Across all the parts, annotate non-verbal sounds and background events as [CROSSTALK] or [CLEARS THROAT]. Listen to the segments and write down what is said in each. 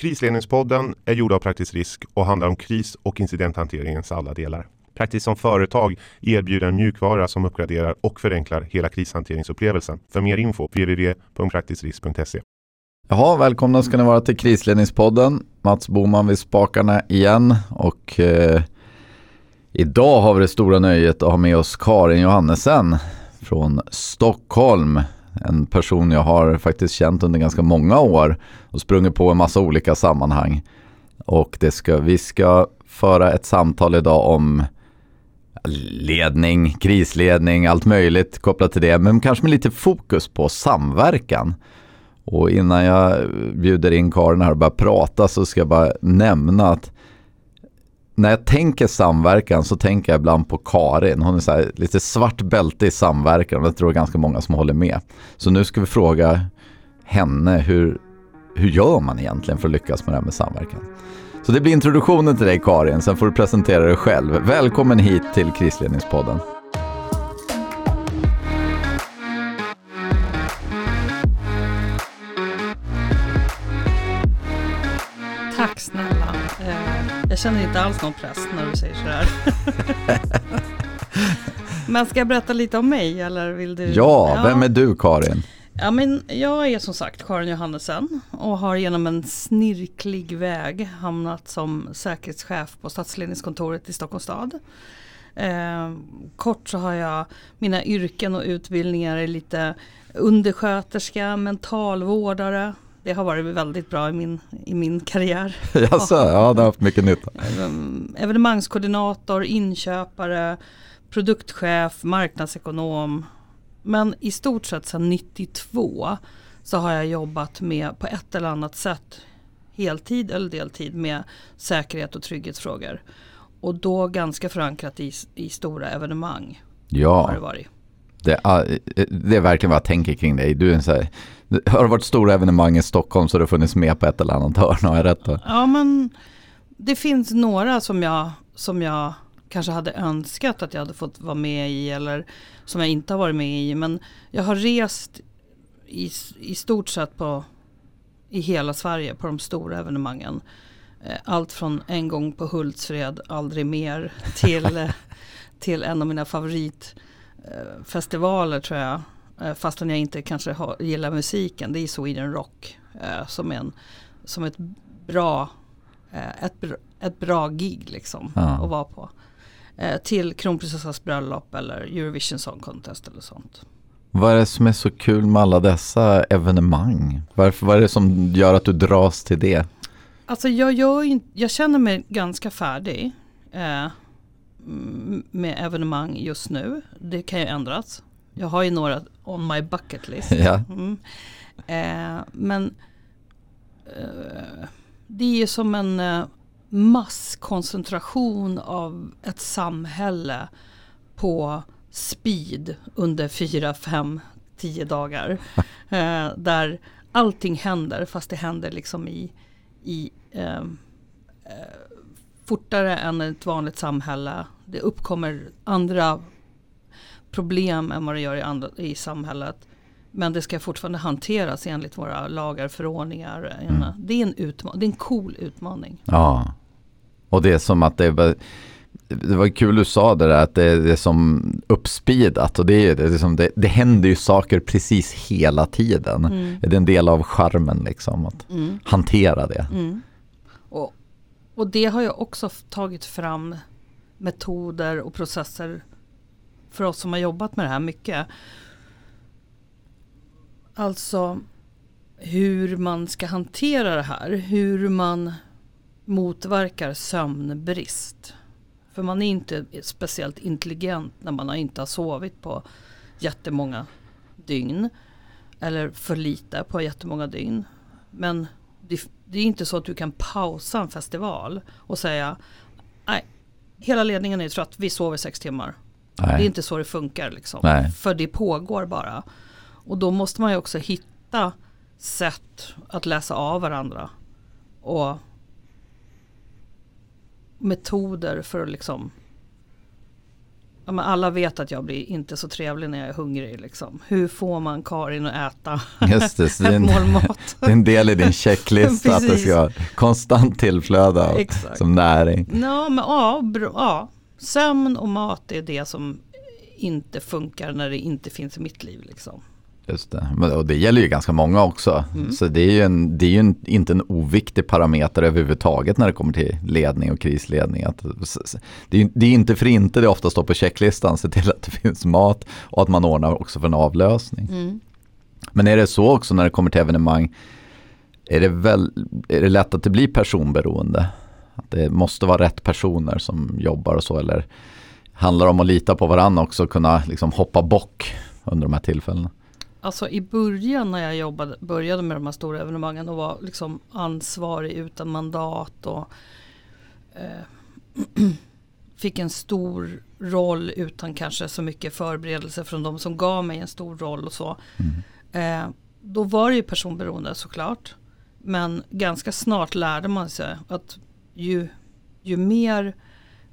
Krisledningspodden är gjord av Praktisk Risk och handlar om kris och incidenthanteringens alla delar. Praktiskt som företag erbjuder en mjukvara som uppgraderar och förenklar hela krishanteringsupplevelsen. För mer info www.praktiskrisk.se. Jaha, välkomna ska ni vara till Krisledningspodden. Mats Boman vid spakarna igen och eh, idag har vi det stora nöjet att ha med oss Karin Johannesen från Stockholm. En person jag har faktiskt känt under ganska många år och sprungit på en massa olika sammanhang. Och det ska, vi ska föra ett samtal idag om ledning, krisledning, allt möjligt kopplat till det. Men kanske med lite fokus på samverkan. Och innan jag bjuder in Karin här och börjar prata så ska jag bara nämna att när jag tänker samverkan så tänker jag ibland på Karin. Hon är så lite svart bälte i samverkan och det tror jag ganska många som håller med. Så nu ska vi fråga henne hur, hur gör man egentligen för att lyckas med det här med samverkan? Så det blir introduktionen till dig Karin, sen får du presentera dig själv. Välkommen hit till Krisledningspodden. Tack snälla. Jag känner inte alls någon press när du säger sådär. [LAUGHS] Men ska jag berätta lite om mig eller vill du? Ja, ja. vem är du Karin? Ja, men jag är som sagt Karin Johannesen och har genom en snirklig väg hamnat som säkerhetschef på stadsledningskontoret i Stockholms stad. Eh, kort så har jag mina yrken och utbildningar är lite undersköterska, mentalvårdare. Det har varit väldigt bra i min, i min karriär. [LAUGHS] Jaså, ja det har haft mycket nytta. Ehm, evenemangskoordinator, inköpare, produktchef, marknadsekonom men i stort sett sedan 92 så har jag jobbat med på ett eller annat sätt heltid eller deltid med säkerhet och trygghetsfrågor. Och då ganska förankrat i, i stora evenemang. Ja, har det, varit. Det, är, det är verkligen vad jag tänker kring dig. Du är en så här, har det varit stora evenemang i Stockholm så har du funnits med på ett eller annat hörn, har jag rätt då? Ja, men det finns några som jag, som jag kanske hade önskat att jag hade fått vara med i eller som jag inte har varit med i. Men jag har rest i, i stort sett på i hela Sverige på de stora evenemangen. Eh, allt från en gång på Hultsfred, aldrig mer, till, [LAUGHS] till en av mina favoritfestivaler tror jag. Eh, fastän jag inte kanske har, gillar musiken. Det är Sweden Rock. Som, en, som ett bra ett, ett bra gig liksom ja. att vara på eh, till kronprinsessans bröllop eller Eurovision Song Contest eller sånt. Vad är det som är så kul med alla dessa evenemang? Varför, vad är det som gör att du dras till det? Alltså jag, gör, jag känner mig ganska färdig eh, med evenemang just nu. Det kan ju ändras. Jag har ju några on my bucket list. [LAUGHS] Ja. Mm. Eh, men eh, det är ju som en eh, masskoncentration av ett samhälle på speed under fyra, fem, tio dagar. [LAUGHS] eh, där allting händer fast det händer liksom i, i ehm, eh, fortare än ett vanligt samhälle. Det uppkommer andra problem än vad det gör i, andra, i samhället. Men det ska fortfarande hanteras enligt våra lagar, förordningar. Mm. Det, är en utma- det är en cool utmaning. Ja, och det är som att det var, det var kul du sa det där att det, är som uppspeedat och det, är, det, är som det, det händer ju saker precis hela tiden. Mm. Det är en del av charmen liksom att mm. hantera det. Mm. Och, och det har jag också tagit fram metoder och processer för oss som har jobbat med det här mycket. Alltså hur man ska hantera det här. Hur man motverkar sömnbrist. För man är inte speciellt intelligent när man inte har sovit på jättemånga dygn. Eller för lite på jättemånga dygn. Men det, det är inte så att du kan pausa en festival och säga nej, hela ledningen är trött, vi sover sex timmar. Nej. Det är inte så det funkar liksom. Nej. För det pågår bara. Och då måste man ju också hitta sätt att läsa av varandra. Och metoder för att liksom ja, men alla vet att jag blir inte så trevlig när jag är hungrig. Liksom. Hur får man Karin att äta [LAUGHS] Just det, så det, är en, [LAUGHS] det är en del i din checklista att det ska konstant tillflöda Exakt. som näring. Ja, men, ja, bra, ja, sömn och mat är det som inte funkar när det inte finns i mitt liv. Liksom. Just det. Och det gäller ju ganska många också. Mm. Så det är ju, en, det är ju en, inte en oviktig parameter överhuvudtaget när det kommer till ledning och krisledning. Att, det, är, det är inte för inte det ofta står på checklistan, se till att det [LAUGHS] finns mat och att man ordnar också för en avlösning. Mm. Men är det så också när det kommer till evenemang, är det, väl, är det lätt att det blir personberoende? Att det måste vara rätt personer som jobbar och så eller handlar det om att lita på varandra också och kunna liksom hoppa bock under de här tillfällena? Alltså i början när jag jobbade, började med de här stora evenemangen och var liksom ansvarig utan mandat och eh, [CLEARS THROAT] fick en stor roll utan kanske så mycket förberedelse från de som gav mig en stor roll och så. Eh, då var det ju personberoende såklart. Men ganska snart lärde man sig att ju, ju mer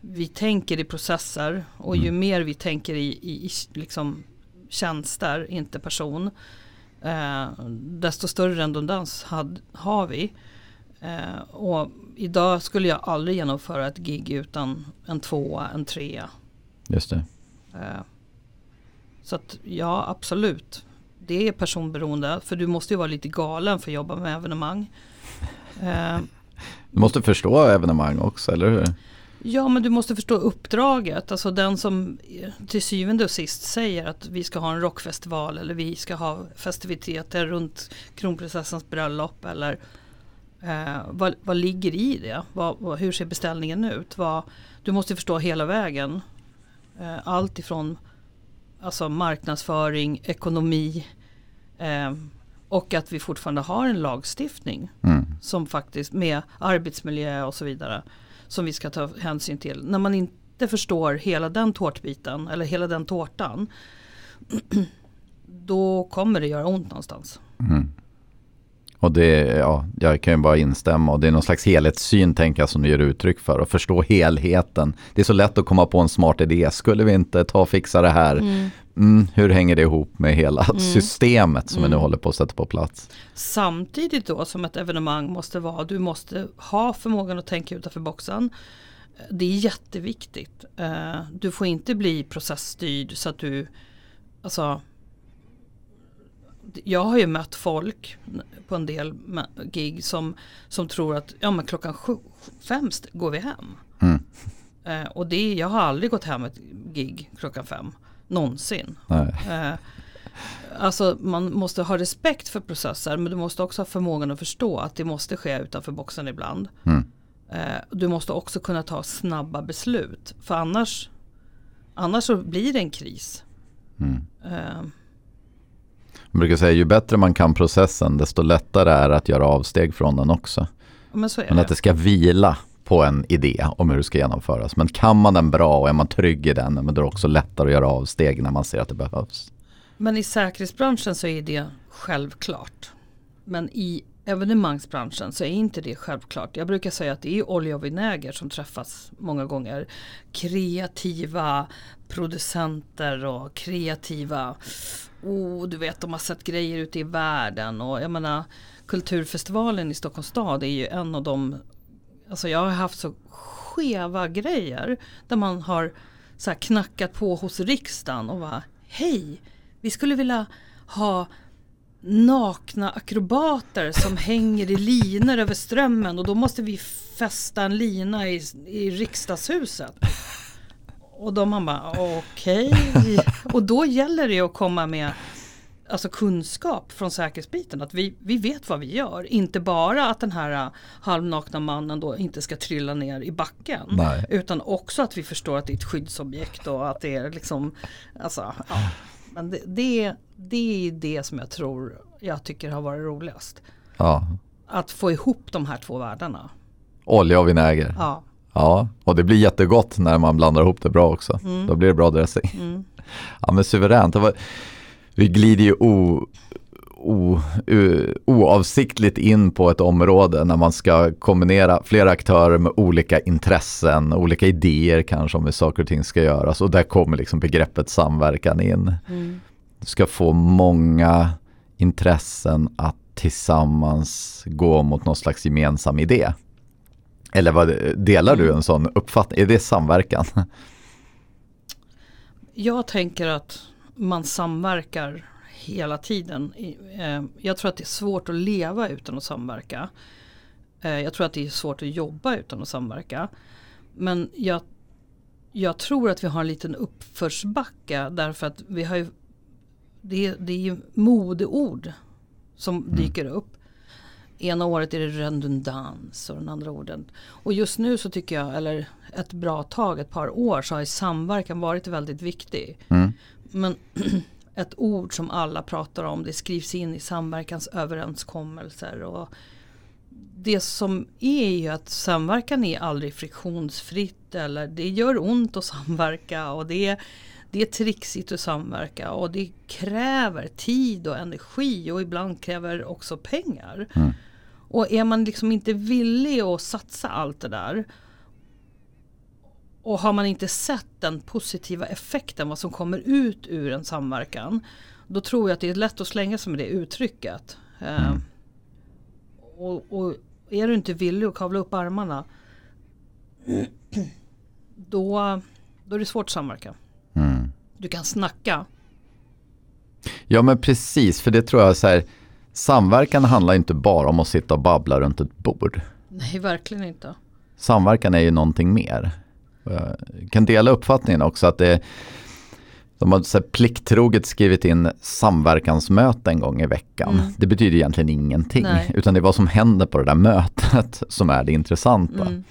vi tänker i processer och ju mer vi tänker i, i, i liksom tjänster, inte person, eh, desto större redundans had, har vi. Eh, och idag skulle jag aldrig genomföra ett gig utan en tvåa, en trea. Just det. Eh, så att ja, absolut. Det är personberoende, för du måste ju vara lite galen för att jobba med evenemang. Du måste förstå evenemang också, eller hur? Ja men du måste förstå uppdraget. Alltså den som till syvende och sist säger att vi ska ha en rockfestival eller vi ska ha festiviteter runt kronprinsessans bröllop. Eller eh, vad, vad ligger i det? Vad, vad, hur ser beställningen ut? Vad, du måste förstå hela vägen. Eh, allt ifrån alltså marknadsföring, ekonomi eh, och att vi fortfarande har en lagstiftning Mm. som faktiskt med arbetsmiljö och så vidare som vi ska ta hänsyn till. När man inte förstår hela den tårtbiten eller hela den tårtan [CLEARS THROAT] då kommer det göra ont någonstans. Mm. Och det, ja, jag kan ju bara instämma och det är någon slags helhetssyn tänker jag som du ger uttryck för och förstå helheten. Det är så lätt att komma på en smart idé. Skulle vi inte ta och fixa det här? Mm, hur hänger det ihop med hela systemet som vi nu håller på att sätta på plats? Samtidigt då som ett evenemang måste vara, du måste ha förmågan att tänka utanför boxen. Det är jätteviktigt. Eh, Du får inte bli processstyrd så att du, alltså jag har ju mött folk på en del gig som, som tror att ja, men klockan sju, fem går vi hem. Mm. Eh, och det, jag har aldrig gått hem ett gig klockan fem. Någonsin. Eh, alltså man måste ha respekt för processer men du måste också ha förmågan att förstå att det måste ske utanför boxen ibland. Mm. Eh, du måste också kunna ta snabba beslut för annars, annars så blir det en kris. Mm. Jag brukar säga ju bättre man kan processen desto lättare är det att göra avsteg från den också. men Men att det ska vila på en idé om hur det ska genomföras. Men kan man den bra och är man trygg i den, men då är det också lättare att göra avsteg när man ser att det behövs. Men i säkerhetsbranschen så är det självklart. Men i evenemangsbranschen så är inte det självklart. Jag brukar säga att det är olja och vinäger som träffas många gånger. Kreativa producenter och kreativa, oh, du vet de har sett grejer ute i världen och jag menar Kulturfestivalen i Stockholms stad är ju en av de, alltså jag har haft så skeva grejer där man har så här knackat på hos riksdagen och bara hej, vi skulle vilja ha nakna akrobater som [LAUGHS] hänger i linor över strömmen och då måste vi fästa en lina i, i riksdagshuset. Och de har bara okej. [LAUGHS] Och då gäller det att komma med alltså kunskap från säkerhetsbiten. Att vi, vi vet vad vi gör. Inte bara att den här äh, halvnakna mannen då inte ska trilla ner i backen. Nej. Utan också att vi förstår att det är ett skyddsobjekt och att det är liksom alltså, ja. Men det, det, det är det som jag tror jag tycker har varit roligast. Ja. Att få ihop de här två världarna. Olja och vinäger. Ja. Ja, och det blir jättegott när man blandar ihop det bra också. Då blir det bra dressing. Mm. [LAUGHS] Ja men suveränt. Var, vi glider ju o, o, u, oavsiktligt in på ett område när man ska kombinera flera aktörer med olika intressen, olika idéer kanske om hur saker och ting ska göras och där kommer liksom begreppet samverkan in. Mm. Du ska få många intressen att tillsammans gå mot någon slags gemensam idé. Eller vad, delar du en sån uppfattning? Är det samverkan? Jag tänker att man samverkar hela tiden. Eh, jag tror att det är svårt att leva utan att samverka. Eh, jag tror att det är svårt att jobba utan att samverka. Men jag, jag tror att vi har en liten uppförsbacke därför att vi har ju, det, det är ju modeord som mm. dyker upp. Ena året är det redundans och den andra orden. Och just nu så tycker jag, eller ett bra tag, ett par år, så har samverkan varit väldigt viktig. Mm. Men [CLEARS THROAT] ett ord som alla pratar om, det skrivs in i samverkansöverenskommelser. Och det som är ju att samverkan är aldrig friktionsfritt eller det gör ont att samverka och det det är trixigt att samverka och det kräver tid och energi och ibland kräver också pengar. Mm. Och är man liksom inte villig att satsa allt det där och har man inte sett den positiva effekten, vad som kommer ut ur en samverkan, då tror jag att det är lätt att slänga sig med det uttrycket. Eh, mm. och, och, är du inte villig att kavla upp armarna, [CLEARS THROAT] då, då är det svårt att samverka. Du kan snacka. Ja men precis, för det tror jag så här, samverkan handlar inte bara om att sitta och babbla runt ett bord. Nej, verkligen inte. Samverkan är ju någonting mer. Jag kan dela uppfattningen också att det de har så plikttroget skrivit in samverkansmöte en gång i veckan. Mm. Det betyder egentligen ingenting, Nej. utan det är vad som händer på det där mötet [LAUGHS] som är det intressanta. Mm.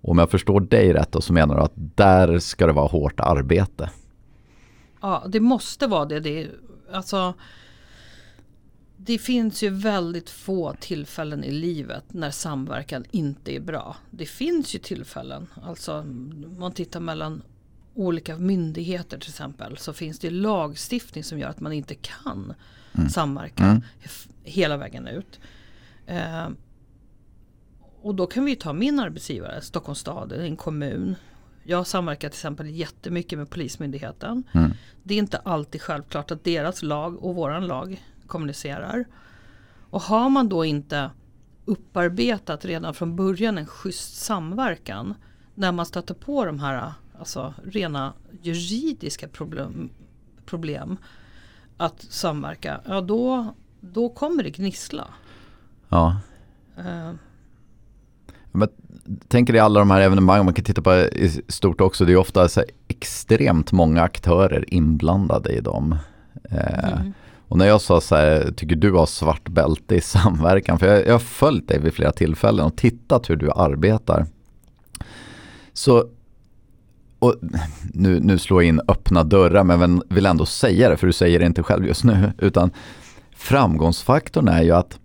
Och om jag förstår dig rätt då, så menar du att där ska det vara hårt arbete? Ja, det måste vara det. det alltså, det finns ju väldigt få tillfällen i livet när samverkan inte är bra. Det finns ju tillfällen, alltså om man tittar mellan olika myndigheter till exempel så finns det lagstiftning som gör att man inte kan mm. samverka mm. hela vägen ut. Eh, och då kan vi ta min arbetsgivare, Stockholms stad, en kommun. Jag samverkar till exempel jättemycket med Polismyndigheten. Mm. Det är inte alltid självklart att deras lag och våran lag kommunicerar. Och har man då inte upparbetat redan från början en schysst samverkan när man stöter på de här alltså, rena juridiska problem, problem att samverka, ja då, då kommer det gnissla. Ja. Uh. Men, tänker i alla de här evenemangen, man kan titta på i stort också, det är ofta så extremt många aktörer inblandade i dem. Eh, mm. Och när jag sa så här, tycker du har svart bälte i [LAUGHS] samverkan? För jag, jag har följt dig vid flera tillfällen och tittat hur du arbetar. Så, och nu, nu slår jag in öppna dörrar men vill ändå säga det, för du säger det inte själv just nu. Utan framgångsfaktorn är ju att,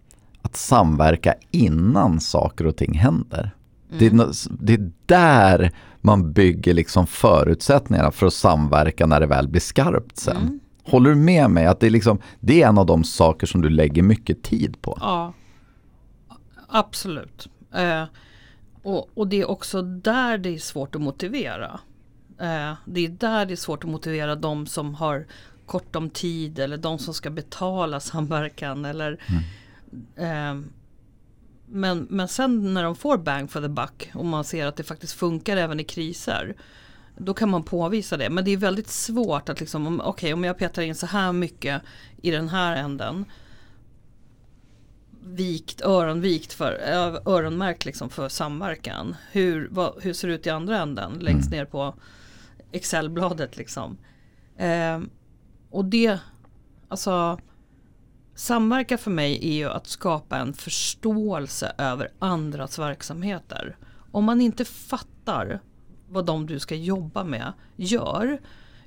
att samverka innan saker och ting händer. Mm. Det, det, är där man bygger liksom förutsättningarna för att samverka när det väl blir skarpt sen. Mm. Håller du med mig att det är, liksom, det är en av de saker som du lägger mycket tid på? Ja, absolut. Eh, och, och, det är också där det är svårt att motivera. Eh, det är där det är svårt att motivera de som har kort om tid eller de som ska betala samverkan. Eller, mm. Eh, men, men sen när de får bang for the buck och man ser att det faktiskt funkar även i kriser då kan man påvisa det. Men det är väldigt svårt att liksom, okej okay, om jag petar in så här mycket i den här änden. Vikt, öronvikt för, öronmärkt liksom för samverkan. Hur, vad, hur ser det ut i andra änden längst mm. ner på Excelbladet liksom. Eh, och det, alltså samverka för mig är ju att skapa en förståelse över andras verksamheter. Om man inte fattar vad de du ska jobba med gör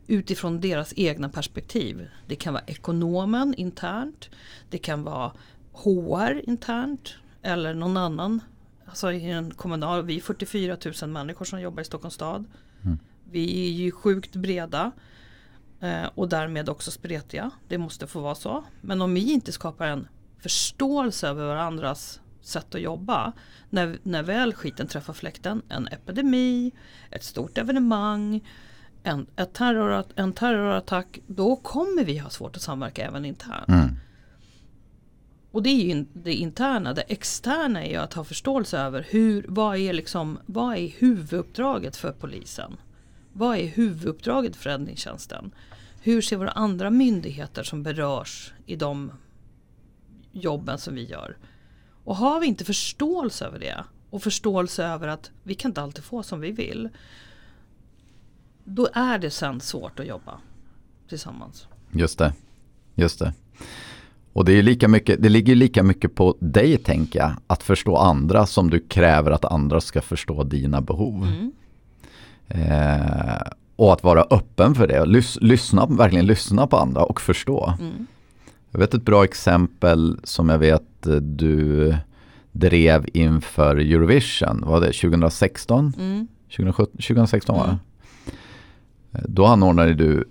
utifrån deras egna perspektiv. Det kan vara ekonomen internt, det kan vara HR internt eller någon annan. Alltså i en kommunal, vi är 44 000 människor som jobbar i Stockholms stad. Mm. Vi är ju sjukt breda. Eh, och därmed också spretiga. Det måste få vara så. Men om vi inte skapar en förståelse över varandras sätt att jobba. När, när väl skiten träffar fläkten, en epidemi, ett stort evenemang, en, ett terror, en terrorattack, då kommer vi ha svårt att samverka även internt. Mm. Och det är ju det interna. Det externa är ju att ha förståelse över hur, vad är, liksom, vad är huvuduppdraget för polisen? Vad är huvuduppdraget för räddningstjänsten? Hur ser våra andra myndigheter som berörs i de jobben som vi gör? Och har vi inte förståelse över det och förståelse över att vi kan inte alltid få som vi vill. Då är det sen svårt att jobba tillsammans. Just det. Just det. Och det, är lika mycket, det ligger lika mycket på dig, tänker jag, att förstå andra som du kräver att andra ska förstå dina behov. Mm. Eh, och att vara öppen för det, Lys, lyssna, verkligen lyssna på andra och förstå. Mm. Jag vet ett bra exempel som jag vet eh, du drev inför Eurovision, var det 2016? Mm. 2017, 2016 var det? Mm. Eh, Då anordnade du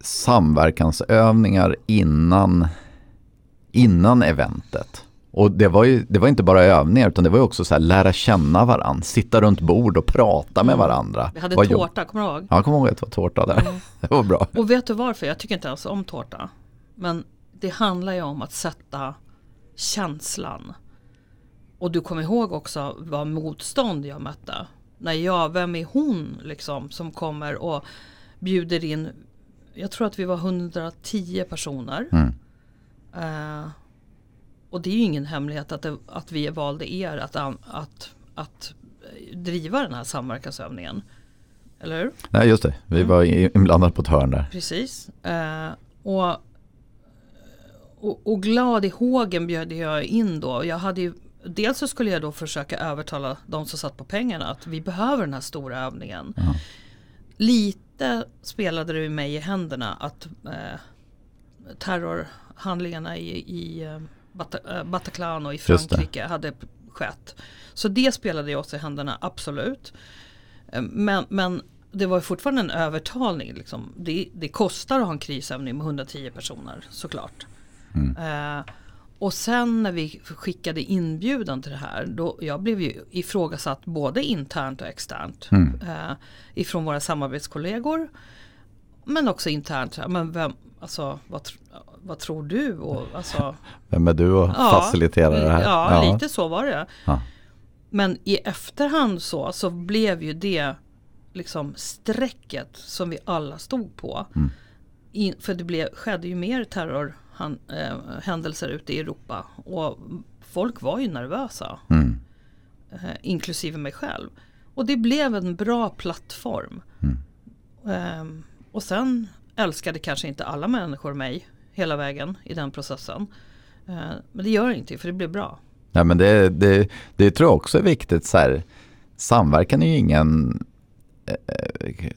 samverkansövningar innan, innan eventet. Och det var ju det var inte bara övningar utan det var ju också så här lära känna varandra, sitta runt bord och prata med varandra. Vi hade jobb- tårta, kommer du ihåg? Ja, jag kommer ihåg att det var tårta där. Mm. [LAUGHS] Det var bra. Och vet du varför? Jag tycker inte ens om tårta. Men det handlar ju om att sätta känslan. Och du kommer ihåg också vad motstånd jag mötte. När jag, vem är hon liksom som kommer och bjuder in. Jag tror att vi var 110 personer. Mm. Eh, och det är ju ingen hemlighet att, det, att vi valde er att, att, att driva den här samverkansövningen. Eller hur? Nej, just det. Vi Mm. var inblandade på ett hörn där. Precis. Eh, och, och, och glad i hågen bjöd jag in då. Jag hade ju, dels så skulle jag då försöka övertala de som satt på pengarna att vi behöver den här stora övningen. Ja. Lite spelade det mig i händerna att eh, terrorhandlingarna i, i eh, Bata, eh, Bataclan och i. Frankrike hade skett. Så det spelade jag oss i händerna, absolut. Eh, Men, men det var ju fortfarande en övertalning. Liksom. Det, det kostar att ha en krisövning med 110 personer såklart. Mm. Eh, och sen när vi skickade inbjudan till det här, då jag blev ju ifrågasatt både internt och externt. Mm. Eh, ifrån våra samarbetskollegor. Men också internt. Men vem, alltså, vad, vad tror du? Och, alltså, Vem är du och faciliterar det här? Ja, lite så var det. Ja. Men i efterhand så, så blev ju det liksom strecket som vi alla stod på. Mm. In, för det blev, skedde ju mer terrorhändelser ute i Europa. Och folk var ju nervösa. Mm. Eh, inklusive mig själv. Och det blev en bra plattform. Mm. Ehm, och sen älskade kanske inte alla människor mig hela vägen i den processen. Eh, men det gör inte, för det blev bra. Ja, men det, det, det tror jag också är viktigt. Så här, samverkan är ju ingen eh,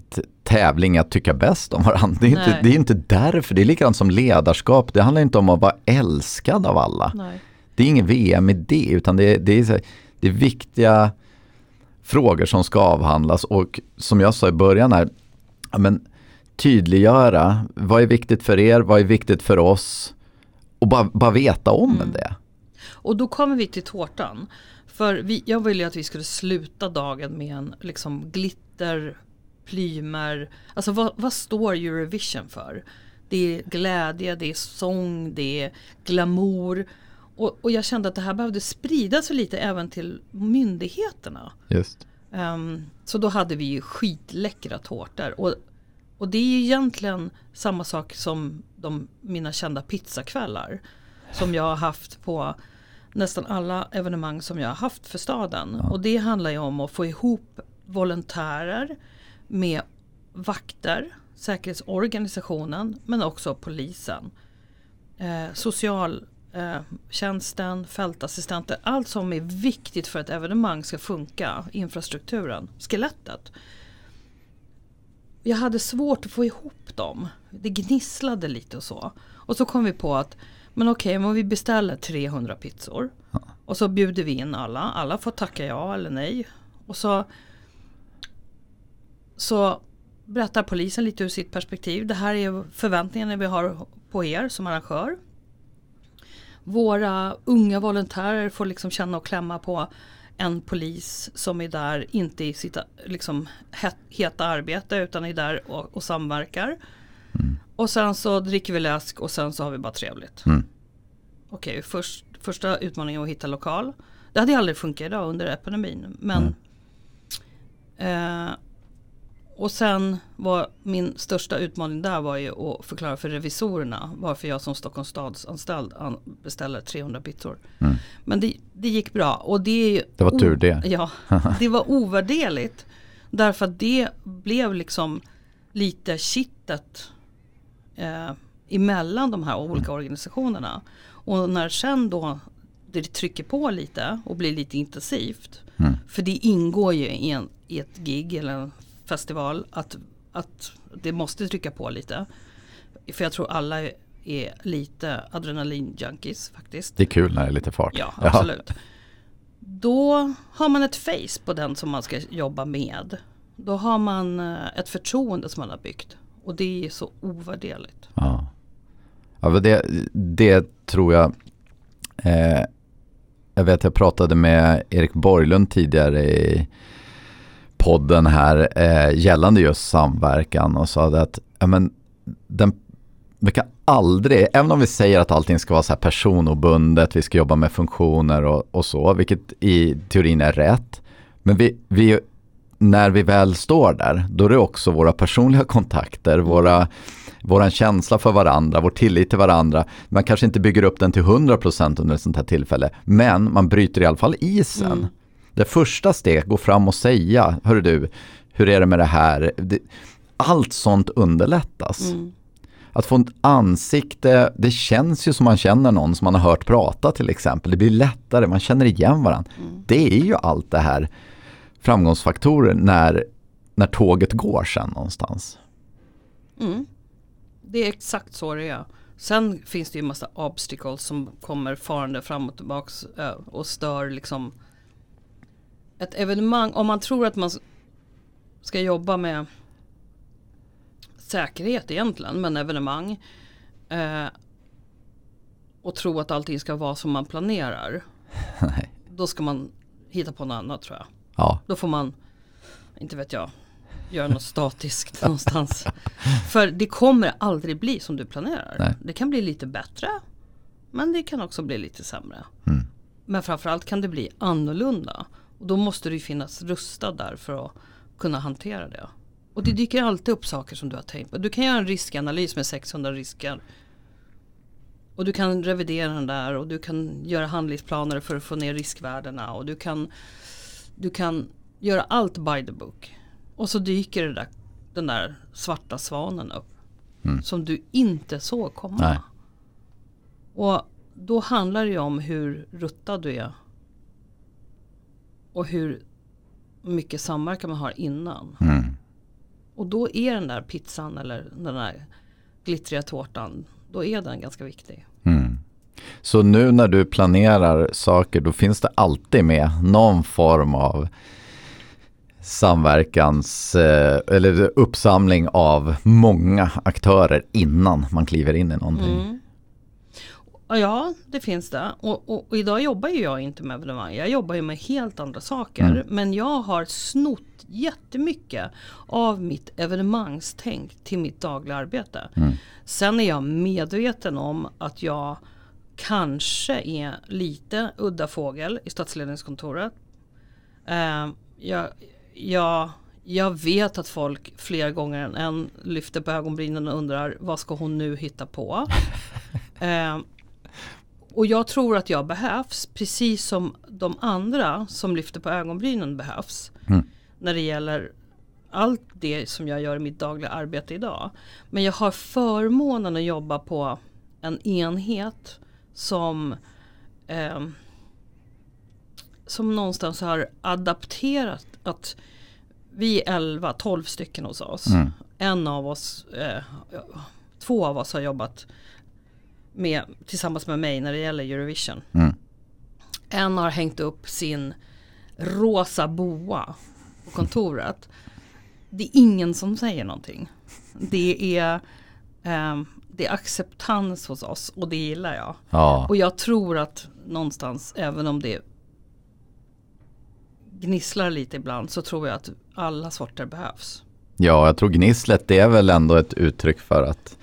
t- tävling att tycka bäst om varandra. Det är, inte, Nej. det är inte därför. Det är likadant som ledarskap. Det handlar inte om att vara älskad av alla. Nej. Det är ingen VM i det, utan det, det, är, det är viktiga frågor som ska avhandlas. Och som jag sa i början här, men, tydliggöra vad är viktigt för er, vad är viktigt för oss och bara, bara veta om Mm. det. Och då kommer vi till tårtan. För vi, jag ville ju att vi skulle sluta dagen med en liksom glitter, plymer. Alltså vad, vad står Eurovision för? Det är glädje, det är sång, det är glamour. Och, och jag kände att det här behövde sprida sig lite även till myndigheterna. Just. Ehm, så då hade vi ju skitläckra tårtor. Och, och det är ju egentligen samma sak som de, mina kända pizzakvällar. Som jag har haft på nästan alla evenemang som jag har haft för staden. Och det handlar ju om att få ihop volontärer med vakter, säkerhetsorganisationen men också polisen. Eh, socialtjänsten, fältassistenter, allt som är viktigt för att evenemang ska funka, infrastrukturen, skelettet. Jag hade svårt att få ihop dem. Det gnisslade lite och så. Och så kom vi på att men okej, men vi beställer 300 pizzor. Och så bjuder vi in alla. Alla får tacka ja eller nej. Och så, så berättar polisen lite ur sitt perspektiv. Det här är förväntningarna vi har på er som arrangör. Våra unga volontärer får liksom känna och klämma på en polis som är där, inte i sitt liksom, heta arbete utan är där och, och samverkar. Mm. Och sen så dricker vi läsk och sen så har vi bara trevligt. Mm. Okej, okay, först, första utmaningen var att hitta lokal. Det hade aldrig funkat idag under epidemin. Men mm. eh, och sen var min största utmaning där var ju att förklara för revisorerna varför jag som Stockholms stadsanställd beställer 300 bitor. Mm. Men det, det, gick bra och det, det var tur det. Ja, [LAUGHS] det var ovärderligt. Därför att det blev liksom lite kittet eh, emellan de här olika mm. organisationerna. Och när sen då det trycker på lite och blir lite intensivt. Mm. För det ingår ju i, en, i ett gig eller en festival att, att det måste trycka på lite. För jag tror alla är lite adrenalin-junkies faktiskt. Det är kul när det är lite fart. Ja, absolut. Ja. Då har man ett face på den som man ska jobba med. Då har man eh, ett förtroende som man har byggt. Och det är så ovärderligt. Ja, ja det, det tror jag. Eh, jag vet jag pratade med Erik Borglund tidigare i podden här eh, gällande just samverkan och sa att ja, men, den, vi kan aldrig, även om vi säger att allting ska vara så här personobundet, vi ska jobba med funktioner och, och så, vilket i teorin är rätt. Men vi, vi, när vi väl står där, då är det också våra personliga [LAUGHS] kontakter, våra våran känsla för varandra, vår tillit till varandra. Man kanske inte bygger upp den till 100% under ett sånt här tillfälle, men man bryter i alla fall isen. Mm. Det första steget, gå fram och säga, hörru du, hur är det med det här? allt sånt underlättas. Mm. Att få ett ansikte, det känns ju som man känner någon som man har hört prata till exempel. Det blir lättare, man känner igen varandra. Mm. Det är ju allt det här framgångsfaktorer när, när tåget går sen någonstans. Mm. Det är exakt så det är. Sen finns det ju massa obstacles som kommer farande fram och tillbaks eh, och stör liksom ett evenemang, om man tror att man ska jobba med säkerhet egentligen, men evenemang eh, och tro att allting ska vara som man planerar. [LAUGHS] Nej. Då ska man hitta på något annat tror jag. Ja. Då får man, inte vet jag, göra något statiskt [LAUGHS] någonstans. För det kommer aldrig bli som du planerar. Nej. Det kan bli lite bättre, men det kan också bli lite sämre. Mm. Men framförallt kan det bli annorlunda. Och då måste du finnas rustad där för att kunna hantera det. Och det dyker alltid upp saker som du har tänkt på. Du kan göra en riskanalys med 600 risker. Och du kan revidera den där och du kan göra handlingsplaner för att få ner riskvärdena. Och du kan, du kan göra allt by the book. Och så dyker det där, den där svarta svanen upp. Mm. Som du inte såg komma. Nej. Och då handlar det ju om hur ruttad du är och hur mycket samverkan man har innan. Mm. Och då är den där pizzan eller den där glittriga tårtan, då är den ganska viktig. Mm. Så nu när du planerar saker, då finns det alltid med någon form av samverkans eh, eller uppsamling av många aktörer innan man kliver in i någonting. Mm. Ja, det finns det. Och, och, och, idag jobbar ju jag inte med evenemang. Jag jobbar ju med helt andra saker. Mm. Men jag har snott jättemycket av mitt evenemangstänk till mitt dagliga arbete. Mm. Sen är jag medveten om att jag kanske är lite udda fågel i statsledningskontoret. Uh, jag, jag, jag vet att folk flera gånger än en lyfter på ögonbrynen och undrar vad ska hon nu hitta på? uh, [LAUGHS] Och jag tror att jag behövs precis som de andra som lyfter på ögonbrynen behövs. Mm. När det gäller allt det som jag gör i mitt dagliga arbete idag. Men jag har förmånen att jobba på en enhet som eh, som någonstans har adapterat att vi är 11, 12 stycken hos oss. Mm. En av oss, eh, två av oss har jobbat med, tillsammans med mig när det gäller Eurovision. Mm. En har hängt upp sin rosa boa på kontoret. det är ingen som säger någonting. Det är, eh, det är acceptans hos oss och det gillar jag. Ja, Och jag tror att någonstans, även om det gnisslar lite ibland, så tror jag att alla sorter behövs. ja, jag tror gnisslet det är väl ändå ett uttryck för att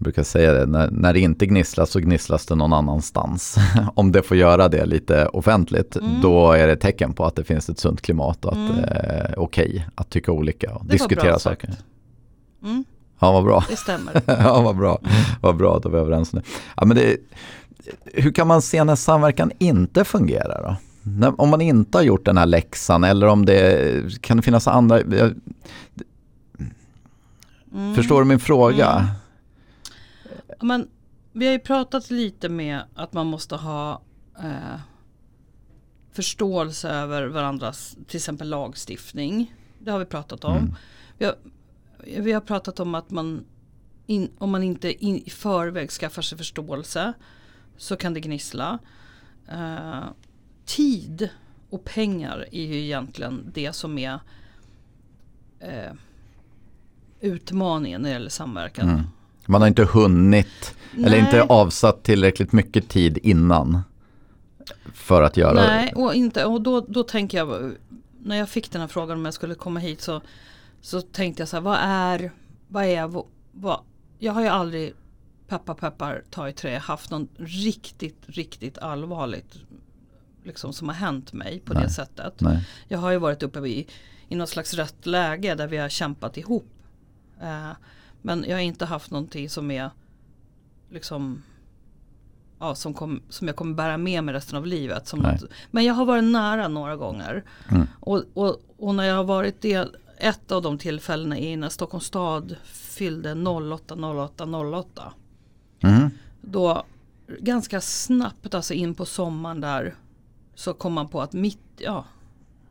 jag brukar säga det, när, när det inte gnisslas så gnisslas det någon annanstans. [LAUGHS] Om det får göra det lite offentligt, Mm. då är det ett tecken på att det finns ett sunt klimat och att Mm. det är okej att tycka olika och Det diskutera saker. Mm, Ja, vad bra. det stämmer. [LAUGHS] ja, vad bra. Vad bra att vi är överens nu. Ja, men det, hur kan man se när samverkan inte fungerar då? Om man inte har gjort den här läxan eller om det kan det finnas andra... Jag, Mm. Förstår du min fråga? Men, vi har ju pratat lite med att man måste ha eh, förståelse över varandras till exempel lagstiftning. Det har vi pratat om. Mm. Vi, har, vi har pratat om att man in, om man inte in, i förväg skaffar sig förståelse så kan det gnissla. Eh, tid och pengar är ju egentligen det som är eh, utmaningen när det gäller samverkan. Mm. Man har inte hunnit eller Nej. inte avsatt tillräckligt mycket tid innan för att göra Nej, och, inte, och då, då tänker jag, när jag fick den här frågan om jag skulle komma hit så, så tänkte jag så här, vad är, vad är, vad, jag har ju aldrig, peppar peppar, ta i trä, haft någon riktigt, riktigt allvarligt liksom som har hänt mig på Nej. det sättet. Nej. Jag har ju varit uppe i, i något slags rätt läge där vi har kämpat ihop. Eh, men jag har inte haft någonting som är liksom ja, som, kom, som jag kommer bära med mig resten av livet. Något, men jag har varit nära några gånger. Mm. Och, och, och när jag har varit det, ett av de tillfällena är när Stockholms stad fyllde 08 08 08. Mhm. Då ganska snabbt, alltså in på sommaren där, så kom man på att mitt, ja,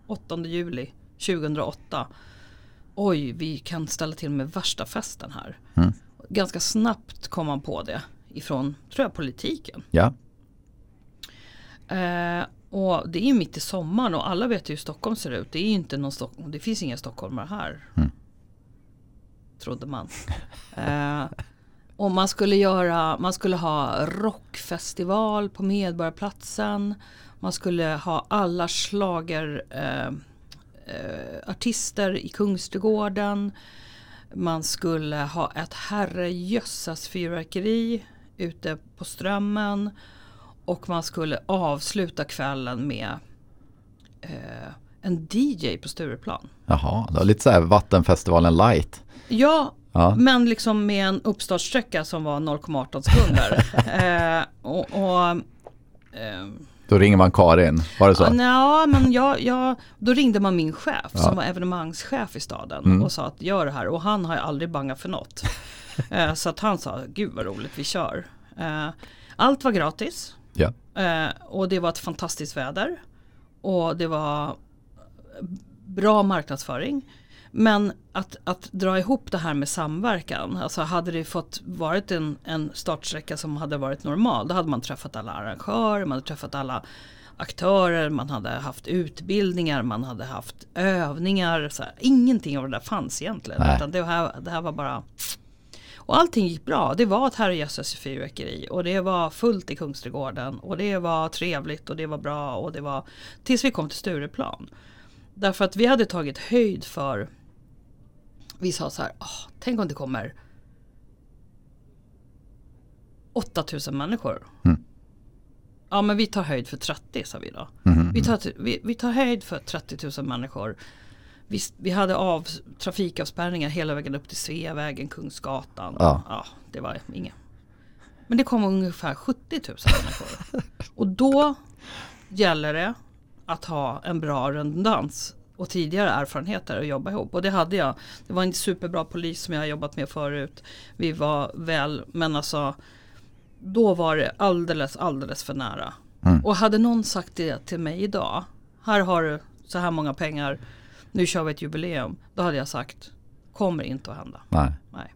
8 juli 2008, oj, vi kan ställa till med värsta festen här. Mm. Ganska snabbt kom man på det ifrån, tror jag, politiken. Ja. Eh, och det är ju mitt i sommaren och alla vet ju hur Stockholm ser ut. Det är ju inte någon Stockholm, det finns inga stockholmare här. Mm. Trodde man. [LAUGHS] Eh, och man skulle göra, man skulle ha rockfestival på Medborgarplatsen. Man skulle ha alla slager eh, eh, artister i Kungsträdgården. Man skulle ha ett herrejösses fyrverkeri ute på Strömmen. Och man skulle avsluta kvällen med eh, en DJ på Stureplan. Jaha, det var lite så här Vattenfestivalen light. Ja, Ja. men liksom med en uppstartsträcka som var 0,18 sekunder. [LAUGHS] eh, och, och, eh, Då ringer man Karin, var det så? Ja, men jag, jag, då ringde man min chef Ja. som var evenemangschef i staden Mm. och sa att gör det här och han har ju aldrig bangat för något. [LAUGHS] eh, så att han sa, gud vad roligt vi kör. Eh, allt var gratis Ja. eh, och det var ett fantastiskt väder. Och det var bra marknadsföring. Men att, att dra ihop det här med samverkan, alltså hade det fått varit en, en startsträcka som hade varit normal, då hade man träffat alla arrangörer, man hade träffat alla aktörer, man hade haft utbildningar, man hade haft övningar. Så här. Ingenting av det där fanns egentligen. Nej. Utan det, här, det här var bara... Och allting gick bra. Det var ett herrejösses fyrverkeri och det var fullt i Kungsträdgården och det var trevligt och det var bra och det var tills vi kom till Stureplan. Därför att vi hade tagit höjd för vi sa så här, "Åh, tänk om det kommer 8000 människor. Mm. Ja men vi tar höjd för 30 sa vi då. Mhm. Vi tar, vi, vi tar höjd för 30 000 människor. Vi, vi hade av, trafikavspärrningar hela vägen upp till Sveavägen, Kungsgatan. Ja. det var inget. Men det kom ungefär 70 000 människor. [LAUGHS] Och då gäller det att ha en bra redundans och tidigare erfarenheter att jobba ihop. Och det hade jag. Det var en superbra polis som jag har jobbat med förut. Vi var väl, men alltså då var det alldeles, alldeles för nära. Mm. Och hade någon sagt det till mig idag. Här har du så här många pengar. Nu kör vi ett jubileum. Då hade jag sagt. Kommer inte att hända. Nej. Nej.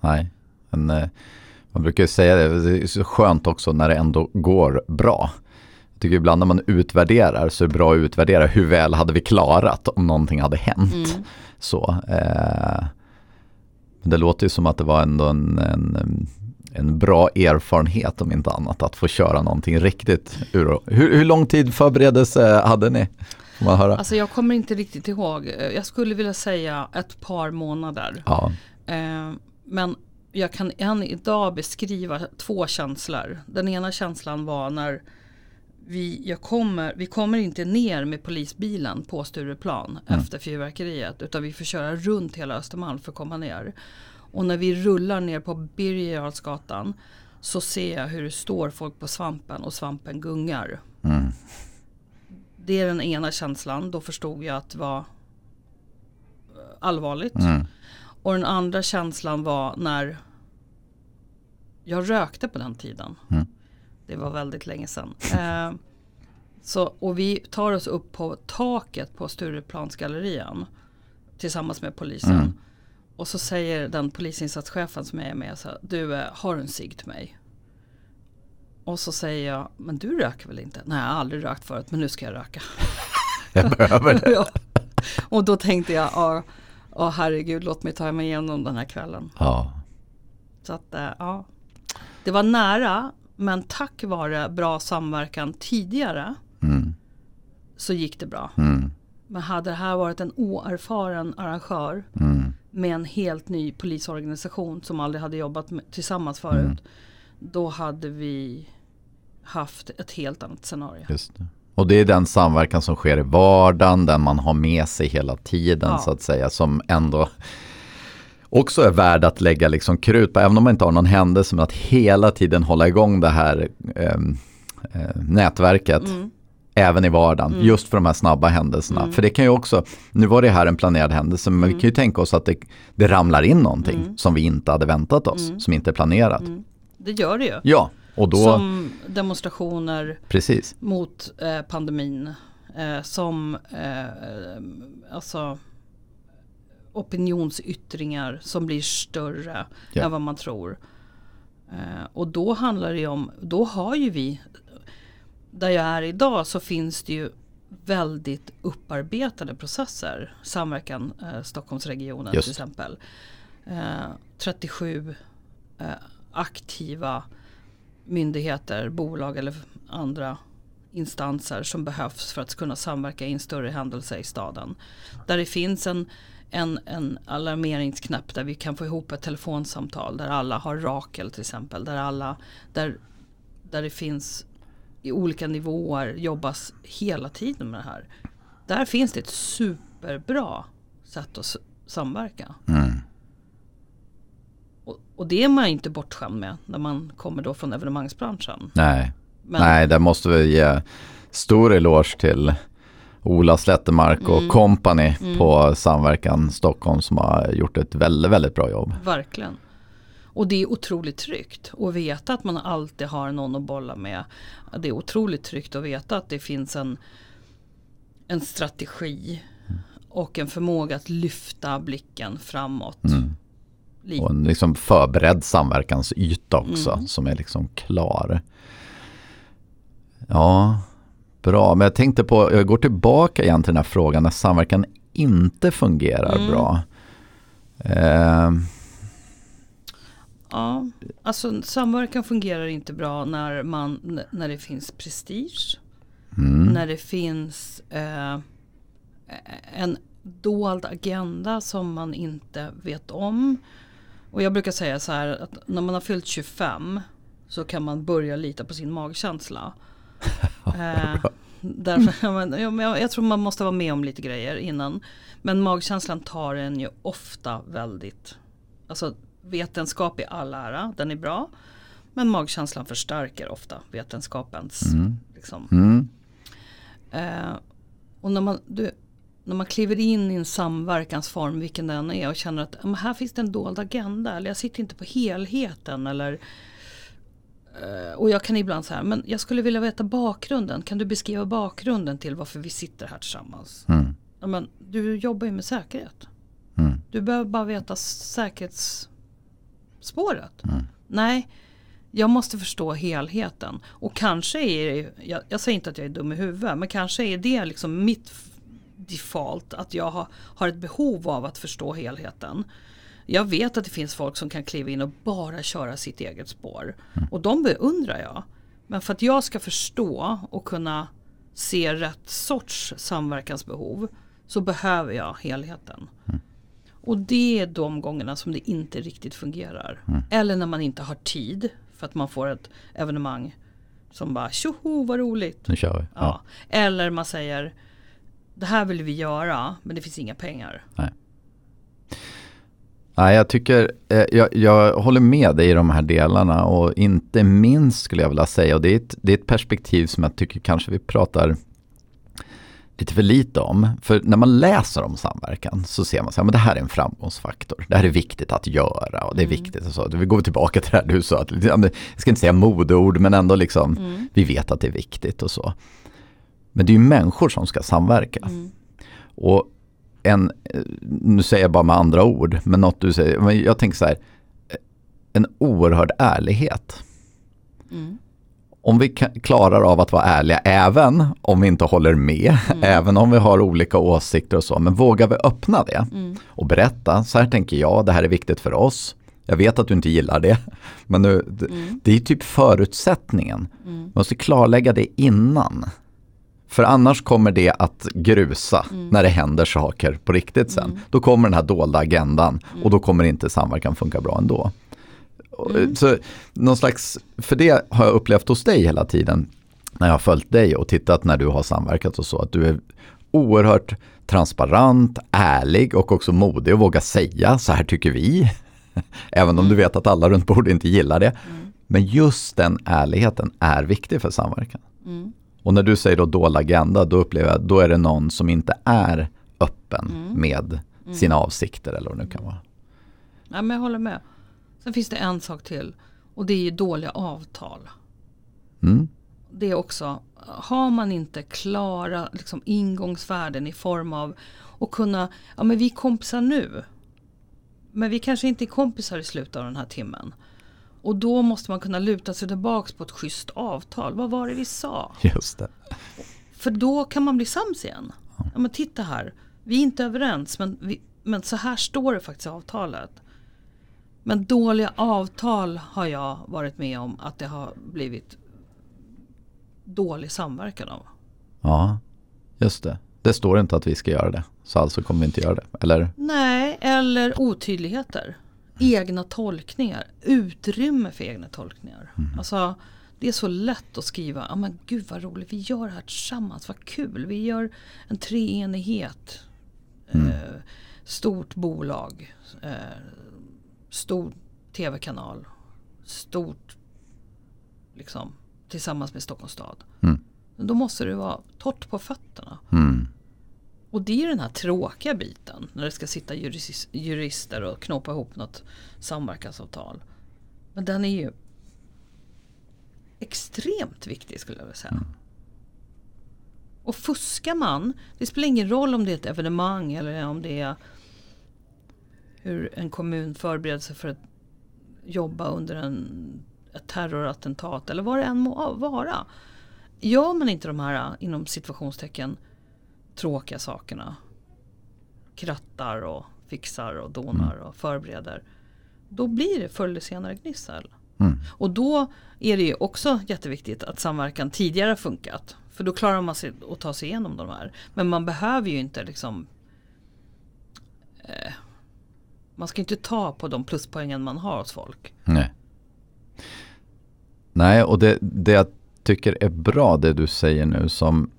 Nej. Men, eh, man brukar ju säga det, det är så skönt också när det ändå går bra. Tycker ibland när man utvärderar så är det bra att utvärdera hur väl hade vi klarat om någonting hade hänt. Mm. Så, eh, det låter ju som att det var ändå en, en, en bra erfarenhet om inte annat att få köra någonting riktigt ur. Hur, hur lång tid förberedelse hade ni? Får man höra? Alltså jag kommer inte riktigt ihåg. Jag skulle vilja säga ett par månader. Ja. Eh, men jag kan än idag beskriva två känslor. Den ena känslan var när vi, jag kommer, vi kommer inte ner med polisbilen på Stureplan Mm. efter fyrverkeriet. Utan vi får köra runt hela Östermalm för att komma ner. Och när vi rullar ner på Birger så ser jag hur det står folk på svampen och svampen gungar. Mm. Det är den ena känslan. Då förstod jag att det var eh, allvarligt. Mm. Och den andra känslan var när jag rökte på den tiden. Mm. Det var väldigt länge sedan. Eh, så, och vi tar oss upp på taket på Stureplansgallerian tillsammans med polisen. Mm. Och så säger den polisinsatschefen som är med så här, du eh, har en cigg till mig. Och så säger jag, men du röker väl inte? Nej, jag har aldrig rökt förut, men nu ska jag röka. [LAUGHS] Jag behöver det. [LAUGHS] ja. Och då tänkte jag, ja, ja herregud, låt mig ta mig igenom den här kvällen. Ja. Så att, eh, ja. Det var nära, men tack vare bra samverkan tidigare Mm. så gick det bra. Mm. Men hade det här varit en oerfaren arrangör Mm. med en helt ny polisorganisation som aldrig hade jobbat med, tillsammans förut. Mm. Då hade vi haft ett helt annat scenario. Och det är den samverkan som sker i vardagen, den man har med sig hela tiden Ja. så att säga, som ändå också är värd att lägga liksom krut på, även om man inte har någon händelse, men att hela tiden hålla igång det här ehm, eh, nätverket. Mm. Även i vardagen, just för de här snabba händelserna. För det kan ju också, nu var det här en planerad händelse, men Mm. vi kan ju tänka oss att det, det ramlar in någonting som vi inte hade väntat oss, Mm. som inte är planerat. Det gör det ju. Ja, och då, Som demonstrationer precis. mot eh, pandemin. Eh, som eh, alltså opinionsyttringar som blir större Ja. än vad man tror. Eh, och då handlar det ju om, då har ju vi, där jag är idag så finns det ju väldigt upparbetade processer. Samverkan eh, Stockholmsregionen Just. till exempel. Eh, 37 eh, aktiva myndigheter, bolag eller andra instanser som behövs för att kunna samverka i en större händelse i staden. Där det finns en, en, en alarmeringsknapp där vi kan få ihop ett telefonsamtal där alla har Rakel till exempel. Där, alla, där, där det finns i olika nivåer jobbas hela tiden med det här. Där finns det ett superbra sätt att samverka. Mm. Och, och det är man inte bortskämd med när man kommer då från evenemangsbranschen. Nej. Men, Nej, där måste vi ge stor eloge till Ola Slättemark och Mm. company på Samverkan Stockholm som har gjort ett väldigt, väldigt bra jobb. Verkligen. Och det är otroligt tryggt att veta att man alltid har någon att bolla med. Det är otroligt tryggt att veta att det finns en, en strategi och en förmåga att lyfta blicken framåt. Mm. Och en liksom förberedd samverkansyta också Mm. som är liksom klar. Ja, bra. Men jag tänkte på, jag går tillbaka igen till den här frågan när samverkan inte fungerar Mm. bra. Eh, Ja, alltså samverkan fungerar inte bra när, man, när det finns prestige. mm, När det finns eh, en dold agenda som man inte vet om. Och jag brukar säga så här att när man har fyllt 25 så kan man börja lita på sin magkänsla. [LAUGHS] eh, därför, [LAUGHS] men, ja, men jag, jag tror man måste vara med om lite grejer innan. Men magkänslan tar en ju ofta väldigt, alltså vetenskap i all ära, den är bra. Men magkänslan förstärker ofta vetenskapens mm, liksom, mm, Eh, och när man, du, när man kliver in i en samverkansform, vilken den är, och känner att "Ja, men här finns det en dold agenda, eller jag sitter inte på helheten. Eller, och jag kan ibland säga, men jag skulle vilja veta bakgrunden. Kan du beskriva bakgrunden till varför vi sitter här tillsammans? mm, Ja, men, du jobbar ju med säkerhet. mm, Du behöver bara veta säkerhetsspåret. Mm. Nej, Jag måste förstå helheten. Och kanske är det, jag, jag säger inte att jag är dum i huvudet, men kanske är det liksom mitt default att jag har, har ett behov av att förstå helheten. Jag vet att det finns folk som kan kliva in och bara köra sitt eget spår. Mm. Och de beundrar jag. Men för att jag ska förstå och kunna se rätt sorts samverkansbehov så behöver jag helheten. Mm. Och det är de gångerna som det inte riktigt fungerar. Mm. Eller när man inte har tid för att man får ett evenemang som bara tjoho vad roligt. Nu kör vi. Ja. ja. Eller man säger det här vill vi göra men det finns inga pengar. Nej. Nej, jag tycker, eh, jag, jag, håller med dig i de här delarna och inte minst skulle jag vilja säga, och det är, ett, det är ett perspektiv som jag tycker kanske vi pratar lite för lite om. För när man läser om samverkan så ser man att det här är en framgångsfaktor. Det här är viktigt att göra och det är mm. viktigt. Och så. Vi går tillbaka till det här du sa, att, jag ska inte säga modeord men ändå liksom, mm. vi vet att det är viktigt och så. Men det är ju människor som ska samverka. Mm. Och en, nu säger jag bara med andra ord, men något du säger, men jag tänker så här, en oerhörd ärlighet. Mm. Om vi klarar av att vara ärliga även om vi inte håller med, mm. [LAUGHS] även om vi har olika åsikter och så, men vågar vi öppna det mm. och berätta, så här tänker jag, det här är viktigt för oss. Jag vet att du inte gillar det, [LAUGHS] men nu, mm. det är typ förutsättningen. Mm. Man måste klarlägga det innan. För annars kommer det att grusa mm. när det händer saker på riktigt sen. Mm. Då kommer den här dolda agendan mm. och då kommer inte samverkan funka bra ändå. Mm. Så någon slags, för det har jag upplevt hos dig hela tiden när jag har följt dig och tittat när du har samverkat och så. Att du är oerhört transparent, ärlig och också modig och våga säga så här tycker vi. [LAUGHS] Även om du mm. vet att alla runt bordet inte gillar det. Mm. Men just den ärligheten är viktig för samverkan. Mm. Och när du säger då dold agenda, då upplever jag att då är det någon som inte är öppen mm. med mm. sina avsikter eller vad det nu kan vara. Ja, men jag håller med. Sen finns det en sak till och det är dåliga avtal. Mm. Det är också, har man inte klara liksom, ingångsvärden i form av att kunna, ja men vi är kompisar nu. Men vi kanske inte är kompisar i slutet av den här timmen. Och då måste man kunna luta sig tillbaka på ett schysst avtal. Vad var det vi sa? Just det. För då kan man bli sams igen. Ja men titta här, vi är inte överens men, vi, men så här står det faktiskt i avtalet. Men dåliga avtal har jag varit med om att det har blivit dålig samverkan av. Ja, just det. Det står inte att vi ska göra det. Så alltså kommer vi inte göra det, eller? Nej, eller otydligheter egna tolkningar, utrymme för egna tolkningar. Mm. Alltså, det är så lätt att skriva, ja men gud vad roligt, vi gör det här tillsammans, vad kul, vi gör en treenighet. Mm. Eh, stort bolag, eh, stor tv-kanal, stort liksom tillsammans med Stockholms stad. Mm. Då måste det vara torrt på fötterna. Mm. Och det är den här tråkiga biten när det ska sitta jurister och knåpa ihop något samverkansavtal. Men den är ju extremt viktig skulle jag vilja säga. Mm. Och fuskar man, det spelar ingen roll om det är ett evenemang eller om det är hur en kommun förbereder sig för att jobba under en, ett terrorattentat eller vad det än må vara. Gör man inte de här inom situationstecken tråkiga sakerna. Krattar och fixar och donar mm. och förbereder. Då blir det förr eller senare gnissel. Mm. Och då är det ju också jätteviktigt att samverkan tidigare funkat. För då klarar man sig att ta sig igenom de här. Men man behöver ju inte liksom eh, Man ska inte ta på de pluspoängen man har hos folk. Nej. Nej, och det, det jag tycker är bra det du säger nu som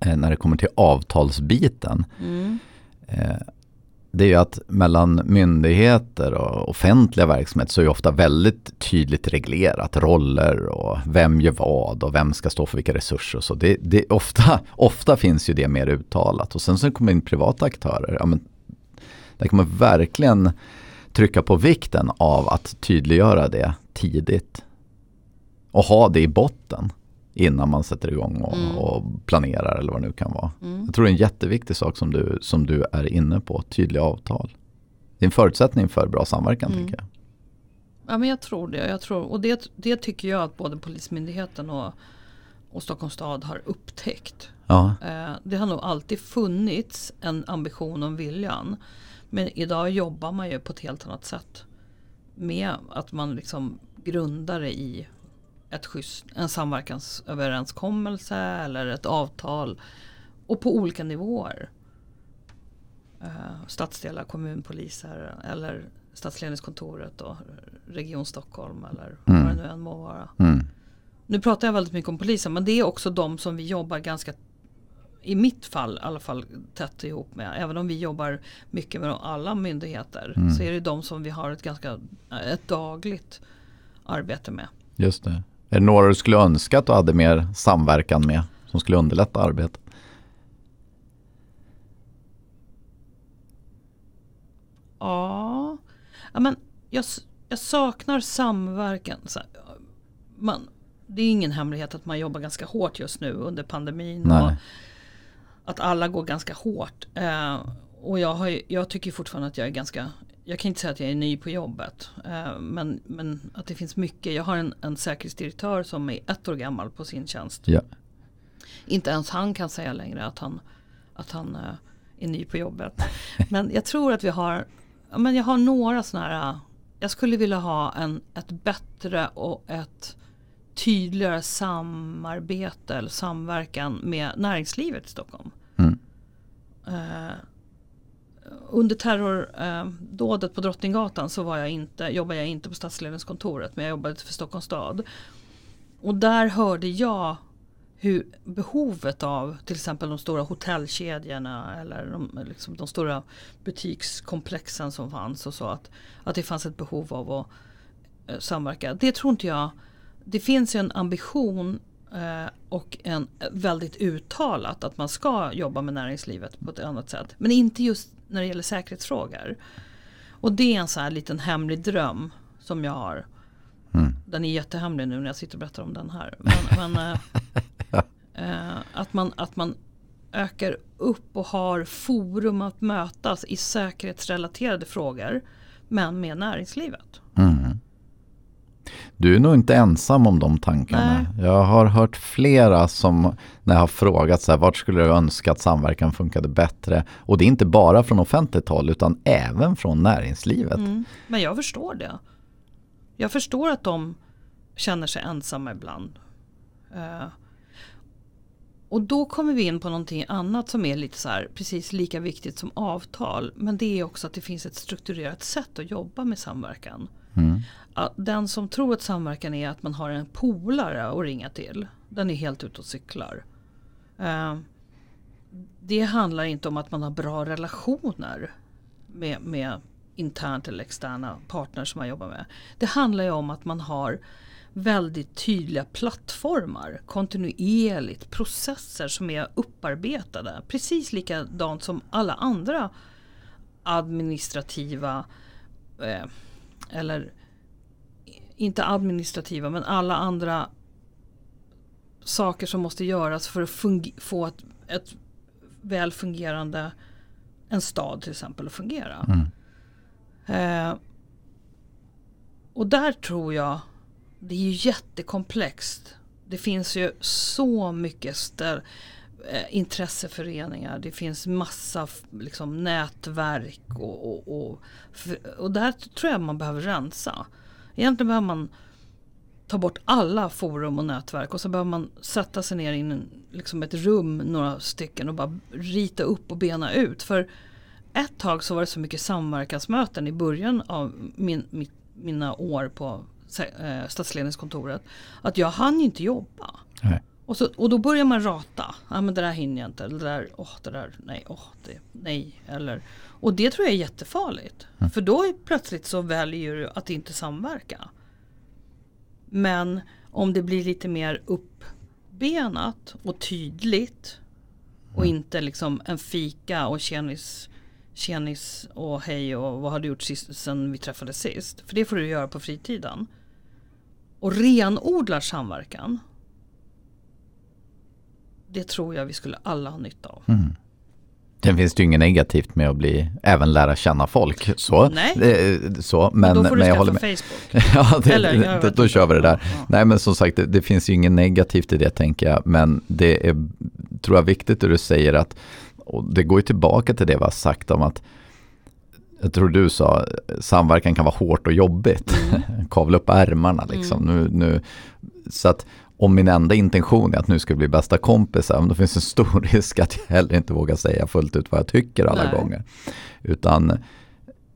Eh, när det kommer till avtalsbiten. Mm. Eh, det är ju att mellan myndigheter och offentliga verksamheter så är det ofta väldigt tydligt reglerat roller och vem gör vad och vem ska stå för vilka resurser. Så det, det ofta, [LAUGHS] ofta finns ju det mer uttalat och sen så kommer in privata aktörer. Ja, men, där kan man verkligen trycka på vikten av att tydliggöra det tidigt och ha det i botten innan man sätter igång och, mm. och, planerar eller vad det nu kan vara. Mm. Jag tror det är en jätteviktig sak som du, som du är inne på, tydliga avtal. Det är en förutsättning för bra samverkan mm. tänker jag. Ja, men jag tror det. Jag tror, och det, det tycker jag att både Polismyndigheten och, och Stockholms stad har upptäckt. Ja, Eh, det har nog alltid funnits en ambition om viljan. Men idag jobbar man ju på ett helt annat sätt. Med att man liksom grundar det i ett schysst, en samverkansöverenskommelse eller ett avtal. Och på olika nivåer. Eh, stadsdelar, kommunpoliser eller stadsledningskontoret och Region Stockholm eller Mm. vad det nu än må vara. mm. Nu pratar jag väldigt mycket om polisen men det är också de som vi jobbar ganska i mitt fall i alla fall tätt ihop med. Även om vi jobbar mycket med alla myndigheter Mm. så är det de som vi har ett ganska ett dagligt arbete med. just det. Är det några du skulle önska att du hade mer samverkan med som skulle underlätta arbetet? Ja, ja men jag, jag saknar samverkan. Man, det är ingen hemlighet att man jobbar ganska hårt just nu under pandemin. Och Nej. att alla går ganska hårt. Eh, och jag, har, jag tycker fortfarande att jag är ganska, jag kan inte säga att jag är ny på jobbet. Eh, men, men att det finns mycket. Jag har en, en säkerhetsdirektör som är ett år gammal på sin tjänst. Ja. Inte ens han kan säga längre att han, att han eh, är ny på jobbet. [LAUGHS] Men jag tror att vi har, men jag har några sådana här, eh, jag skulle vilja ha en, ett bättre och ett tydligare samarbete eller samverkan med näringslivet i Stockholm. Mm. Under terrordådet på Drottninggatan så var jag inte, jobbade jag inte på stadsledningskontoret men jag jobbade för Stockholms stad. Och där hörde jag hur behovet av till exempel de stora hotellkedjorna eller de, liksom de stora butikskomplexen som fanns och så att, att det fanns ett behov av att eh, samverka. Det tror inte jag. Det finns ju en ambition eh, och en väldigt uttalat att man ska jobba med näringslivet på ett annat sätt. Men inte just när det gäller säkerhetsfrågor. Och det är en sån här liten hemlig dröm som jag har. Mm. Den är jättehemlig nu när jag sitter och berättar om den här. Men, [LAUGHS] men, eh, eh, att, man, att man ökar upp och har forum att mötas i säkerhetsrelaterade frågor. Men med näringslivet. Mm. Du är nog inte ensam om de tankarna. Jag har hört flera som när jag har frågat så här, vart skulle du önska att samverkan funkade bättre? Och det är inte bara från offentligt håll utan även från näringslivet. Mm. Men jag förstår det. Jag förstår att de känner sig ensamma ibland. Eh, och då kommer vi in på någonting annat som är lite så här, precis lika viktigt som avtal. Men det är också att det finns ett strukturerat sätt att jobba med samverkan. Mm. Den som tror att samverkan är att man har en polare att ringa till. Den är helt ute och cyklar. Eh, det handlar inte om att man har bra relationer med, med internt eller externa partners som man jobbar med. Det handlar ju om att man har väldigt tydliga plattformar, kontinuerligt, processer som är upparbetade. Precis likadant som alla andra administrativa eh, eller inte administrativa men alla andra saker som måste göras för att få ett, ett väl fungerande en stad till exempel att fungera. Mm. Eh, och där tror jag det är ju jättekomplext. Det finns ju så mycket ställ, eh, intresseföreningar. Det finns massa liksom, nätverk och, och, och, för, och där tror jag man behöver rensa. Egentligen behöver man ta bort alla forum och nätverk och så behöver man sätta sig ner i en, liksom ett rum, några stycken och bara rita upp och bena ut. För ett tag så var det så mycket samverkansmöten i början av min, mitt, mina år på eh, stadsledningskontoret att jag hann inte jobba. Nej. Och, så, och då börjar man rata. Ja men det där hinner jag inte. Eller det där, åh det där, nej, åh det, nej. Eller, och det tror jag är jättefarligt. För då är plötsligt så väljer du att inte samverka. Men om det blir lite mer uppbenat och tydligt. Och inte liksom en fika och tjenis, tjenis och hej och vad har du gjort sist, sen vi träffades sist. För det får du göra på fritiden. Och renodlar samverkan. Det tror jag vi skulle alla ha nytta av. Mm. Sen finns det ju inget negativt med att bli, även lära känna folk. Så, Nej. Så men, då får du men jag skaffa håller med. Facebook. [LAUGHS] ja, det, Eller, det, då kör vi det där. Ja. Nej men som sagt, det, det finns ju inget negativt i det tänker jag. Men det är, tror jag, viktigt det du säger att, och det går ju tillbaka till det vi har sagt om att jag tror du sa, samverkan kan vara hårt och jobbigt. [LAUGHS] Kavla upp ärmarna liksom. Nu, nu, så att om min enda intention är att nu ska vi bli bästa kompisar, men då finns en stor [LAUGHS] risk att jag heller inte vågar säga fullt ut vad jag tycker alla Nej. gånger. Utan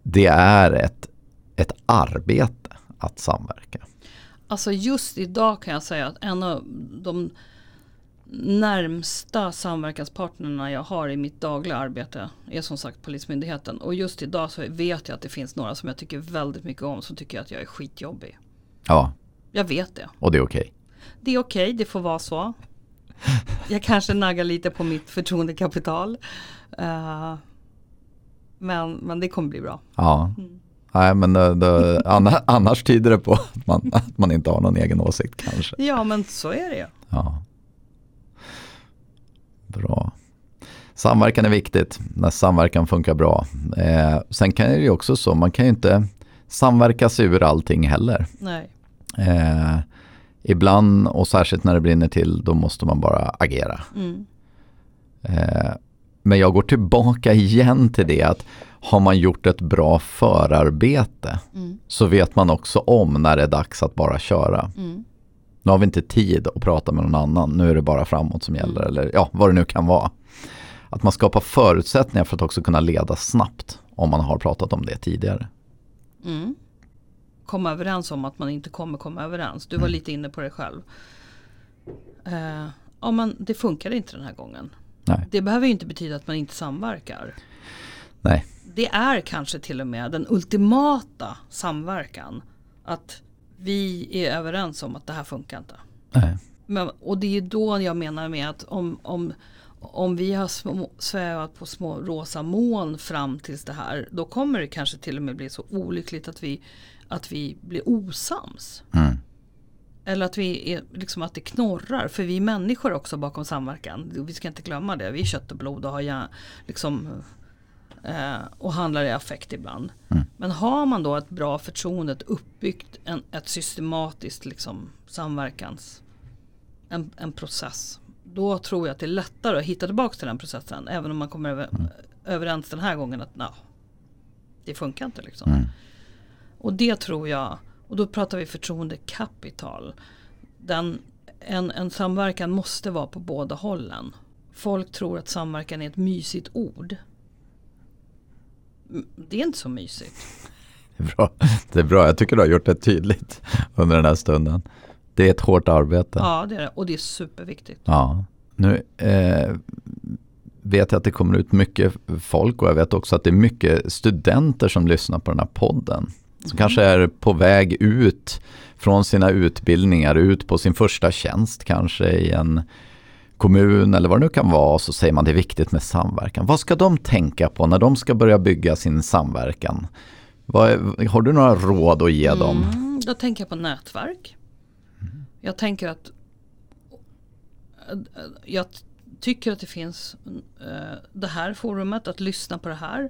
det är ett, ett arbete att samverka. Alltså just idag kan jag säga att en av de närmsta samverkanspartnerna jag har i mitt dagliga arbete är som sagt Polismyndigheten. Och just idag så vet jag att det finns några som jag tycker väldigt mycket om som tycker att jag är skitjobbig. Ja, Jag vet det. och det är okej. Det är okej, det får vara så. Jag kanske naggar lite på mitt förtroendekapital. Eh, men, men det kommer bli bra. Ja. Nej, men det, det, anna- [LAUGHS] annars tyder det på att man, att man inte har någon egen åsikt kanske. Ja men så är det ju. Ja. Bra. Samverkan är viktigt när samverkan funkar bra. Eh, sen kan det ju också så, man kan ju inte samverka sig ur allting heller. Nej. Eh, ibland och särskilt när det brinner till, då måste man bara agera. Mm. Eh, men jag går tillbaka igen till det att har man gjort ett bra förarbete Mm. så vet man också om när det är dags att bara köra. Mm. Nu har vi inte tid att prata med någon annan, nu är det bara framåt som gäller eller ja, vad det nu kan vara. Att man skapar förutsättningar för att också kunna leda snabbt om man har pratat om det tidigare. Mm. Komma överens om att man inte kommer komma överens. Du var lite inne på det själv. Eh, ja men det funkar inte den här gången. Nej. Det behöver ju inte betyda att man inte samverkar. Nej, Det är kanske till och med den ultimata samverkan. Att vi är överens om att det här funkar inte. nej. Men, och det är då jag menar med att om, om, om vi har små, svävat på små rosa moln fram tills det här. Då kommer det kanske till och med bli så olyckligt att vi, att vi blir osams. Mm. Eller att, vi är, liksom att det knorrar. För vi är människor också bakom samverkan. Vi ska inte glömma det. Vi är kött och blod och, har hjär, liksom, eh, och handlar i affekt ibland. Mm. Men har man då ett bra förtroende, ett uppbyggt, en, ett systematiskt liksom, samverkans en, en process. Då tror jag att det är lättare att hitta tillbaka till den processen. Även om man kommer över, överens den här gången att nah, det funkar inte. Liksom. Mm. Och det tror jag, och då pratar vi förtroendekapital. Den, en, en samverkan måste vara på båda hållen. Folk tror att samverkan är ett mysigt ord. Det är inte så mysigt. [LAUGHS] Det är, bra. det är bra, jag tycker du har gjort det tydligt under den här stunden. Det är ett hårt arbete. Ja, det är det. Och det är superviktigt. Ja. Nu eh, vet jag att det kommer ut mycket folk och jag vet också att det är mycket studenter som lyssnar på den här podden. Som kanske är på väg ut från sina utbildningar, ut på sin första tjänst kanske i en kommun eller vad det nu kan vara. Så säger man det är viktigt med samverkan. Vad ska de tänka på när de ska börja bygga sin samverkan? Är- har du några råd att ge dem? Mm, då tänker jag på nätverk. Jag tänker att jag tycker att det finns eh, det här forumet, att lyssna på det här.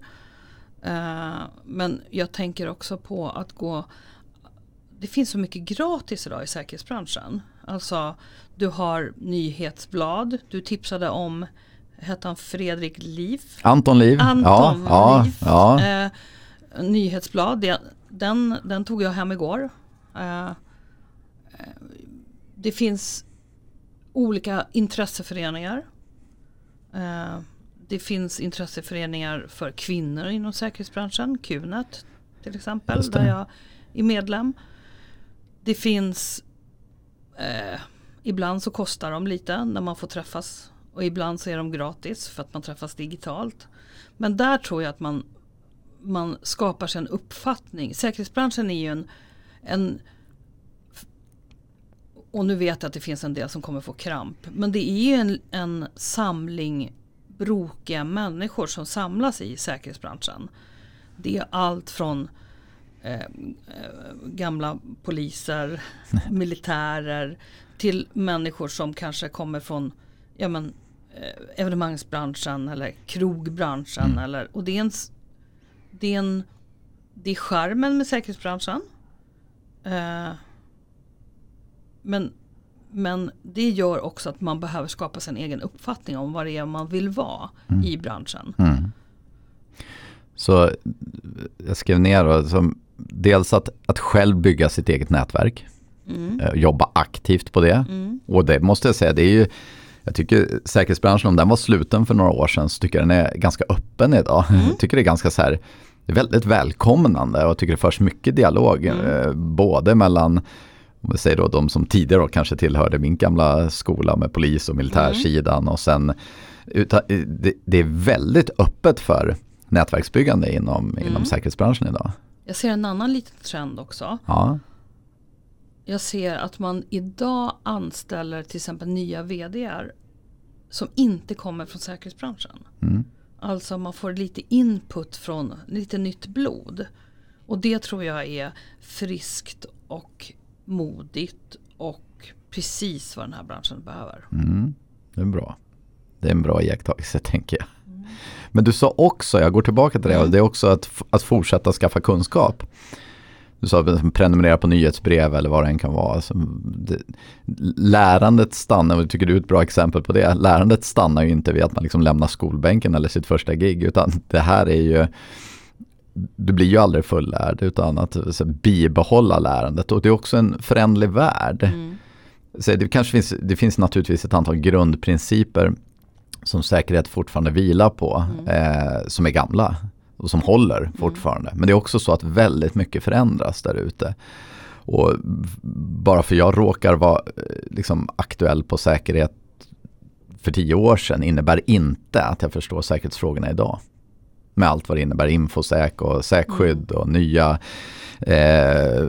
Eh, men jag tänker också på att gå det finns så mycket gratis idag i säkerhetsbranschen. Alltså du har nyhetsblad, du tipsade om, hette han Fredrik Liv? Anton Liv? Anton ja, Liv. ja, ja. Eh, nyhetsblad, det, den, den tog jag hem igår. Eh, eh, det finns olika intresseföreningar. Eh, det finns intresseföreningar för kvinnor inom säkerhetsbranschen, Qnet till exempel, där jag är medlem. Det finns eh, Ibland så kostar de lite när man får träffas och ibland så är de gratis för att man träffas digitalt. Men där tror jag att man, man skapar sig en uppfattning. Säkerhetsbranschen är ju en, en och nu vet jag att det finns en del som kommer få kramp. Men det är ju en, en samling brokiga människor som samlas i säkerhetsbranschen. Det är allt från eh, eh, gamla poliser, militärer till människor som kanske kommer från ja, men, eh, evenemangsbranschen eller krogbranschen. Mm. Eller, och det är, en, det, är en, det är charmen med säkerhetsbranschen. Eh, men, men det gör också att man behöver skapa sin egen uppfattning om vad det är man vill vara Mm. i branschen. Mm. Så jag skrev ner då, som, dels att, att själv bygga sitt eget nätverk. Mm. eh, Jobba aktivt på det. Mm. Och det måste jag säga, det är ju jag tycker säkerhetsbranschen, om den var sluten för några år sedan, så tycker jag den är ganska öppen idag. Jag tycker det är ganska så här, väldigt välkomnande och jag tycker det förs mycket dialog. Eh, både mellan, om vi säger då de som tidigare kanske tillhörde min gamla skola med polis och militärsidan och sen, utan, eh, det, det är väldigt öppet för nätverksbyggande inom, inom säkerhetsbranschen idag. Jag ser en annan liten trend också. Ja, Jag ser att man idag anställer till exempel nya VDR som inte kommer från säkerhetsbranschen. mm. Alltså man får lite input från lite nytt blod. Och det tror jag är friskt och modigt och precis vad den här branschen behöver. Mm, det är bra. Det är en bra iakttagelse [LAUGHS] tänker jag. Men du sa också, jag går tillbaka till det, och det är också att, att fortsätta skaffa kunskap. Du sa prenumerera på nyhetsbrev eller vad det än kan vara. Alltså, det, lärandet stannar, och jag tycker du är ett bra exempel på det, lärandet stannar ju inte vid att man liksom lämnar skolbänken eller sitt första gig, utan det här är ju du blir ju aldrig fullärd utan att så, bibehålla lärandet och det är också en förändlig värld. Mm. Så det, kanske finns, det finns naturligtvis ett antal grundprinciper som säkerhet fortfarande vilar på, eh, som är gamla och som håller fortfarande. Men det är också så att väldigt mycket förändras där ute. Och bara för jag råkar vara eh, liksom, aktuell på säkerhet för tio år sedan innebär inte att jag förstår säkerhetsfrågorna idag. Med allt vad det innebär, infosäk och säkskydd och nya eh,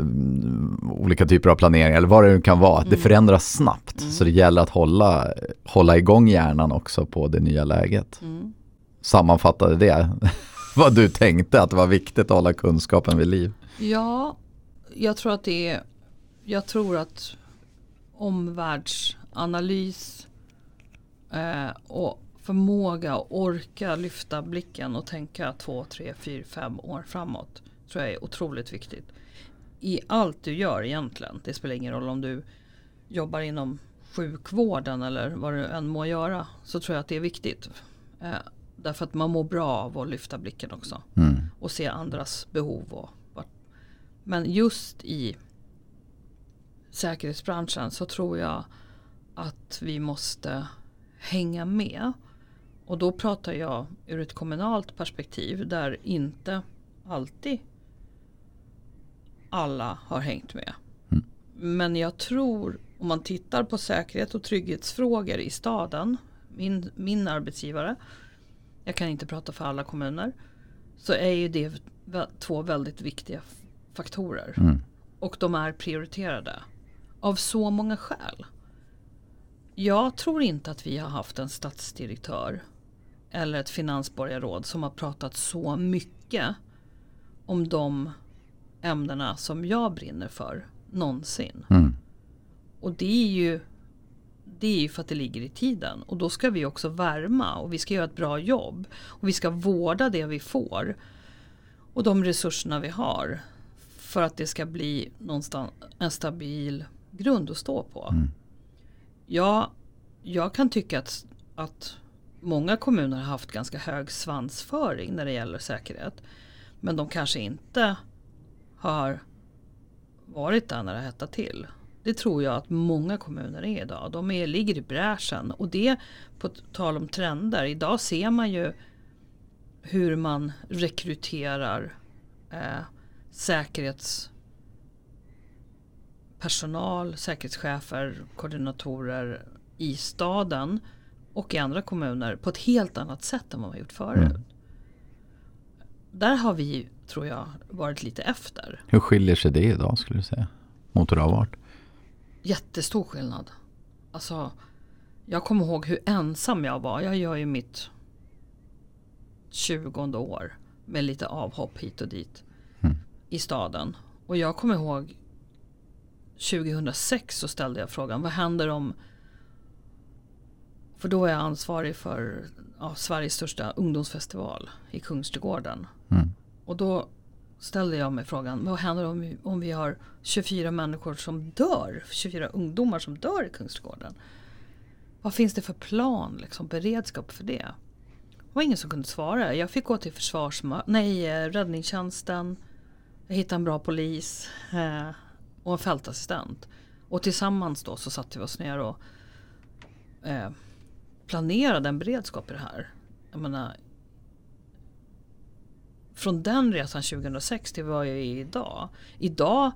olika typer av planering eller vad det nu kan vara. Det förändras snabbt så det gäller att hålla, hålla igång hjärnan också på det nya läget. Mm. Sammanfattade det [LAUGHS] vad du tänkte att det var viktigt att hålla kunskapen vid liv. Ja, jag tror att det är, jag tror att omvärldsanalys eh, och förmåga att orka lyfta blicken och tänka två, tre, fyra, fem år framåt tror jag är otroligt viktigt. I allt du gör egentligen. Det spelar ingen roll om du jobbar inom sjukvården eller vad du än må göra. Så tror jag att det är viktigt. Eh, därför att man mår bra av att lyfta blicken också. Mm. Och se andras behov. Och. Men just i säkerhetsbranschen så tror jag att vi måste hänga med. Och då pratar jag ur ett kommunalt perspektiv där inte alltid alla har hängt med. Mm. Men jag tror om man tittar på säkerhet och trygghetsfrågor i staden, min, min arbetsgivare, jag kan inte prata för alla kommuner, så är ju det två väldigt viktiga faktorer. Mm. Och de är prioriterade. Av så många skäl. Jag tror inte att vi har haft en statsdirektör eller ett finansborgarråd som har pratat så mycket om de ämnena som jag brinner för någonsin. Mm. Och det är ju det är ju för att det ligger i tiden. Och då ska vi också värma och vi ska göra ett bra jobb. Och vi ska vårda det vi får. Och de resurserna vi har. För att det ska bli någonstans en stabil grund att stå på. Ja, jag kan tycka att, att många kommuner har haft ganska hög svansföring när det gäller säkerhet. Men de kanske inte har varit där när det hettat till. Det tror jag att många kommuner är idag. De är, ligger i bräschen. Och det, på tal om trender, idag ser man ju hur man rekryterar eh, säkerhetspersonal, säkerhetschefer, koordinatorer i staden och i andra kommuner på ett helt annat sätt än vad man gjort förut. Där har vi, tror jag, varit lite efter. Hur skiljer sig det idag skulle du säga? Mot hur det har varit? Jättestor skillnad. Alltså, jag kommer ihåg hur ensam jag var. Jag gör ju mitt 20 år med lite avhopp hit och dit Mm. i staden. Och jag kommer ihåg 2006 så ställde jag frågan, vad händer om För då är jag ansvarig för ja, Sveriges största ungdomsfestival i Kungsträdgården. Mm. Och då ställde jag mig frågan, vad händer om vi, om vi har 24 människor som dör? 24 ungdomar som dör i Kungsträdgården. Vad finns det för plan, liksom, beredskap för det? Det var ingen som kunde svara. Jag fick gå till nej, eh, räddningstjänsten. Jag hittade en bra polis eh, och en fältassistent. Och tillsammans då så satte vi oss ner och eh, planerade en beredskap i det här. Jag menar, från den resan 2006 till vad jag är idag. Idag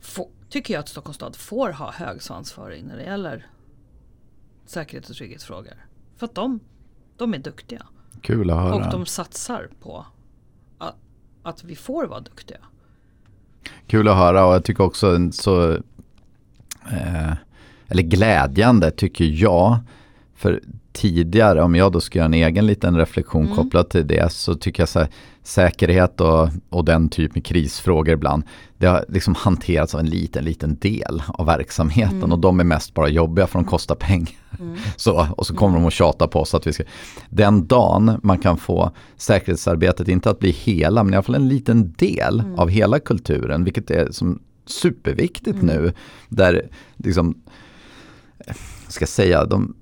få, tycker jag att Stockholms stad får ha hög svansföring när det gäller säkerhet och trygghetsfrågor. För att de, de är duktiga. Kul att höra. Och de satsar på att, att vi får vara duktiga. Kul att höra och jag tycker också så, eh, eller glädjande tycker jag, för tidigare, om jag då ska göra en egen liten reflektion mm. kopplat till det, så tycker jag så här, säkerhet och, och den typen av krisfrågor ibland, det har liksom hanterats av en liten, liten del av verksamheten mm. och de är mest bara jobbiga för de kostar pengar. Mm. [LAUGHS] Så, och så kommer mm. de att tjata på oss att vi ska... Den dagen man kan få säkerhetsarbetet, inte att bli hela, men i alla fall en liten del mm. av hela kulturen, vilket är som superviktigt mm. nu, där liksom, ska säga, de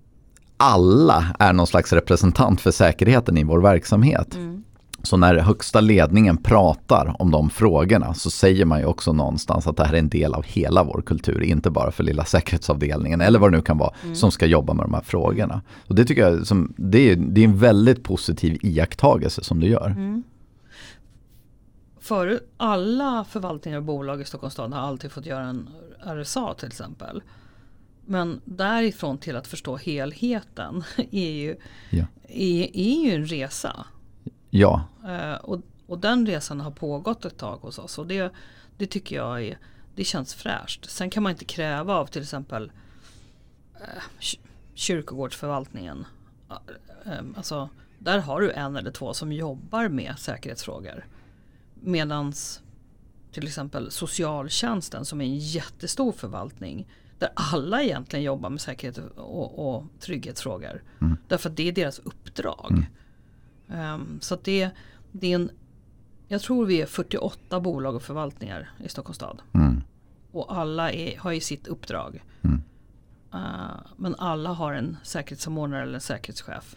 alla är någon slags representant för säkerheten i vår verksamhet. Mm. Så när högsta ledningen pratar om de frågorna så säger man ju också någonstans att det här är en del av hela vår kultur, inte bara för lilla säkerhetsavdelningen eller vad det nu kan vara mm. som ska jobba med de här frågorna. Och det tycker jag som, det, är, det är en väldigt positiv iakttagelse som du gör. Mm. För alla förvaltningar och bolag i Stockholms stad har alltid fått göra en RSA till exempel. Men därifrån till att förstå helheten [LAUGHS] är ju, ja. är, är ju en resa. Ja. Uh, och, och den resan har pågått ett tag hos oss. Och det, det tycker jag är, det känns fräscht. Sen kan man inte kräva av till exempel uh, kyrkogårdsförvaltningen. Uh, alltså, där har du en eller två som jobbar med säkerhetsfrågor. Medans till exempel socialtjänsten som är en jättestor förvaltning där alla egentligen jobbar med säkerhet och, och trygghetsfrågor. Mm. Därför att det är deras uppdrag. Mm. Um, så att det, det är en, jag tror vi är 48 bolag och förvaltningar i Stockholms stad. Mm. Och alla är, har ju sitt uppdrag. Uh, men alla har en säkerhetssamordnare eller en säkerhetschef.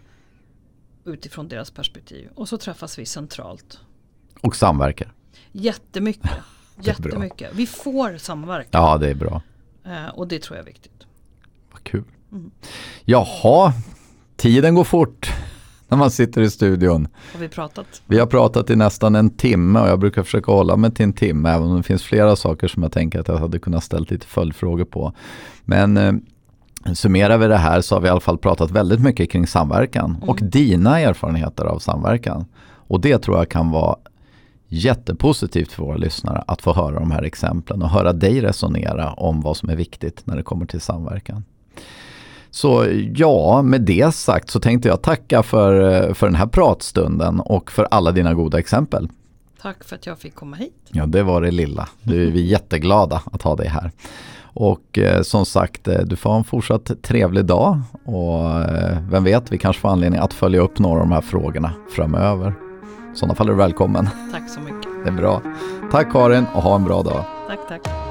Utifrån deras perspektiv. Och så träffas vi centralt. Och samverkar. Jättemycket. [LAUGHS] Jättemycket. Vi får samverka. Ja, det är bra. Eh, och det tror jag är viktigt. Vad kul. Mm. Jaha, tiden går fort [LAUGHS] när man sitter i studion. Har vi pratat? Vi har pratat i nästan en timme och jag brukar försöka hålla mig till en timme även om det finns flera saker som jag tänker att jag hade kunnat ställa lite följdfrågor på. Men eh, summerar vi det här så har vi i alla fall pratat väldigt mycket kring samverkan mm. och dina erfarenheter av samverkan. Och det tror jag kan vara jättepositivt för våra lyssnare att få höra de här exemplen och höra dig resonera om vad som är viktigt när det kommer till samverkan. Så ja, med det sagt så tänkte jag tacka för, för den här pratstunden och för alla dina goda exempel. Tack för att jag fick komma hit. Ja, det var det lilla. Du är vi jätteglada att ha dig här. Och eh, som sagt, eh, du får ha en fortsatt trevlig dag och eh, vem vet, vi kanske får anledning att följa upp några av de här frågorna framöver. I sådana fall är du välkommen. Tack så mycket. Det är bra. Tack Karin och ha en bra dag. Tack, tack.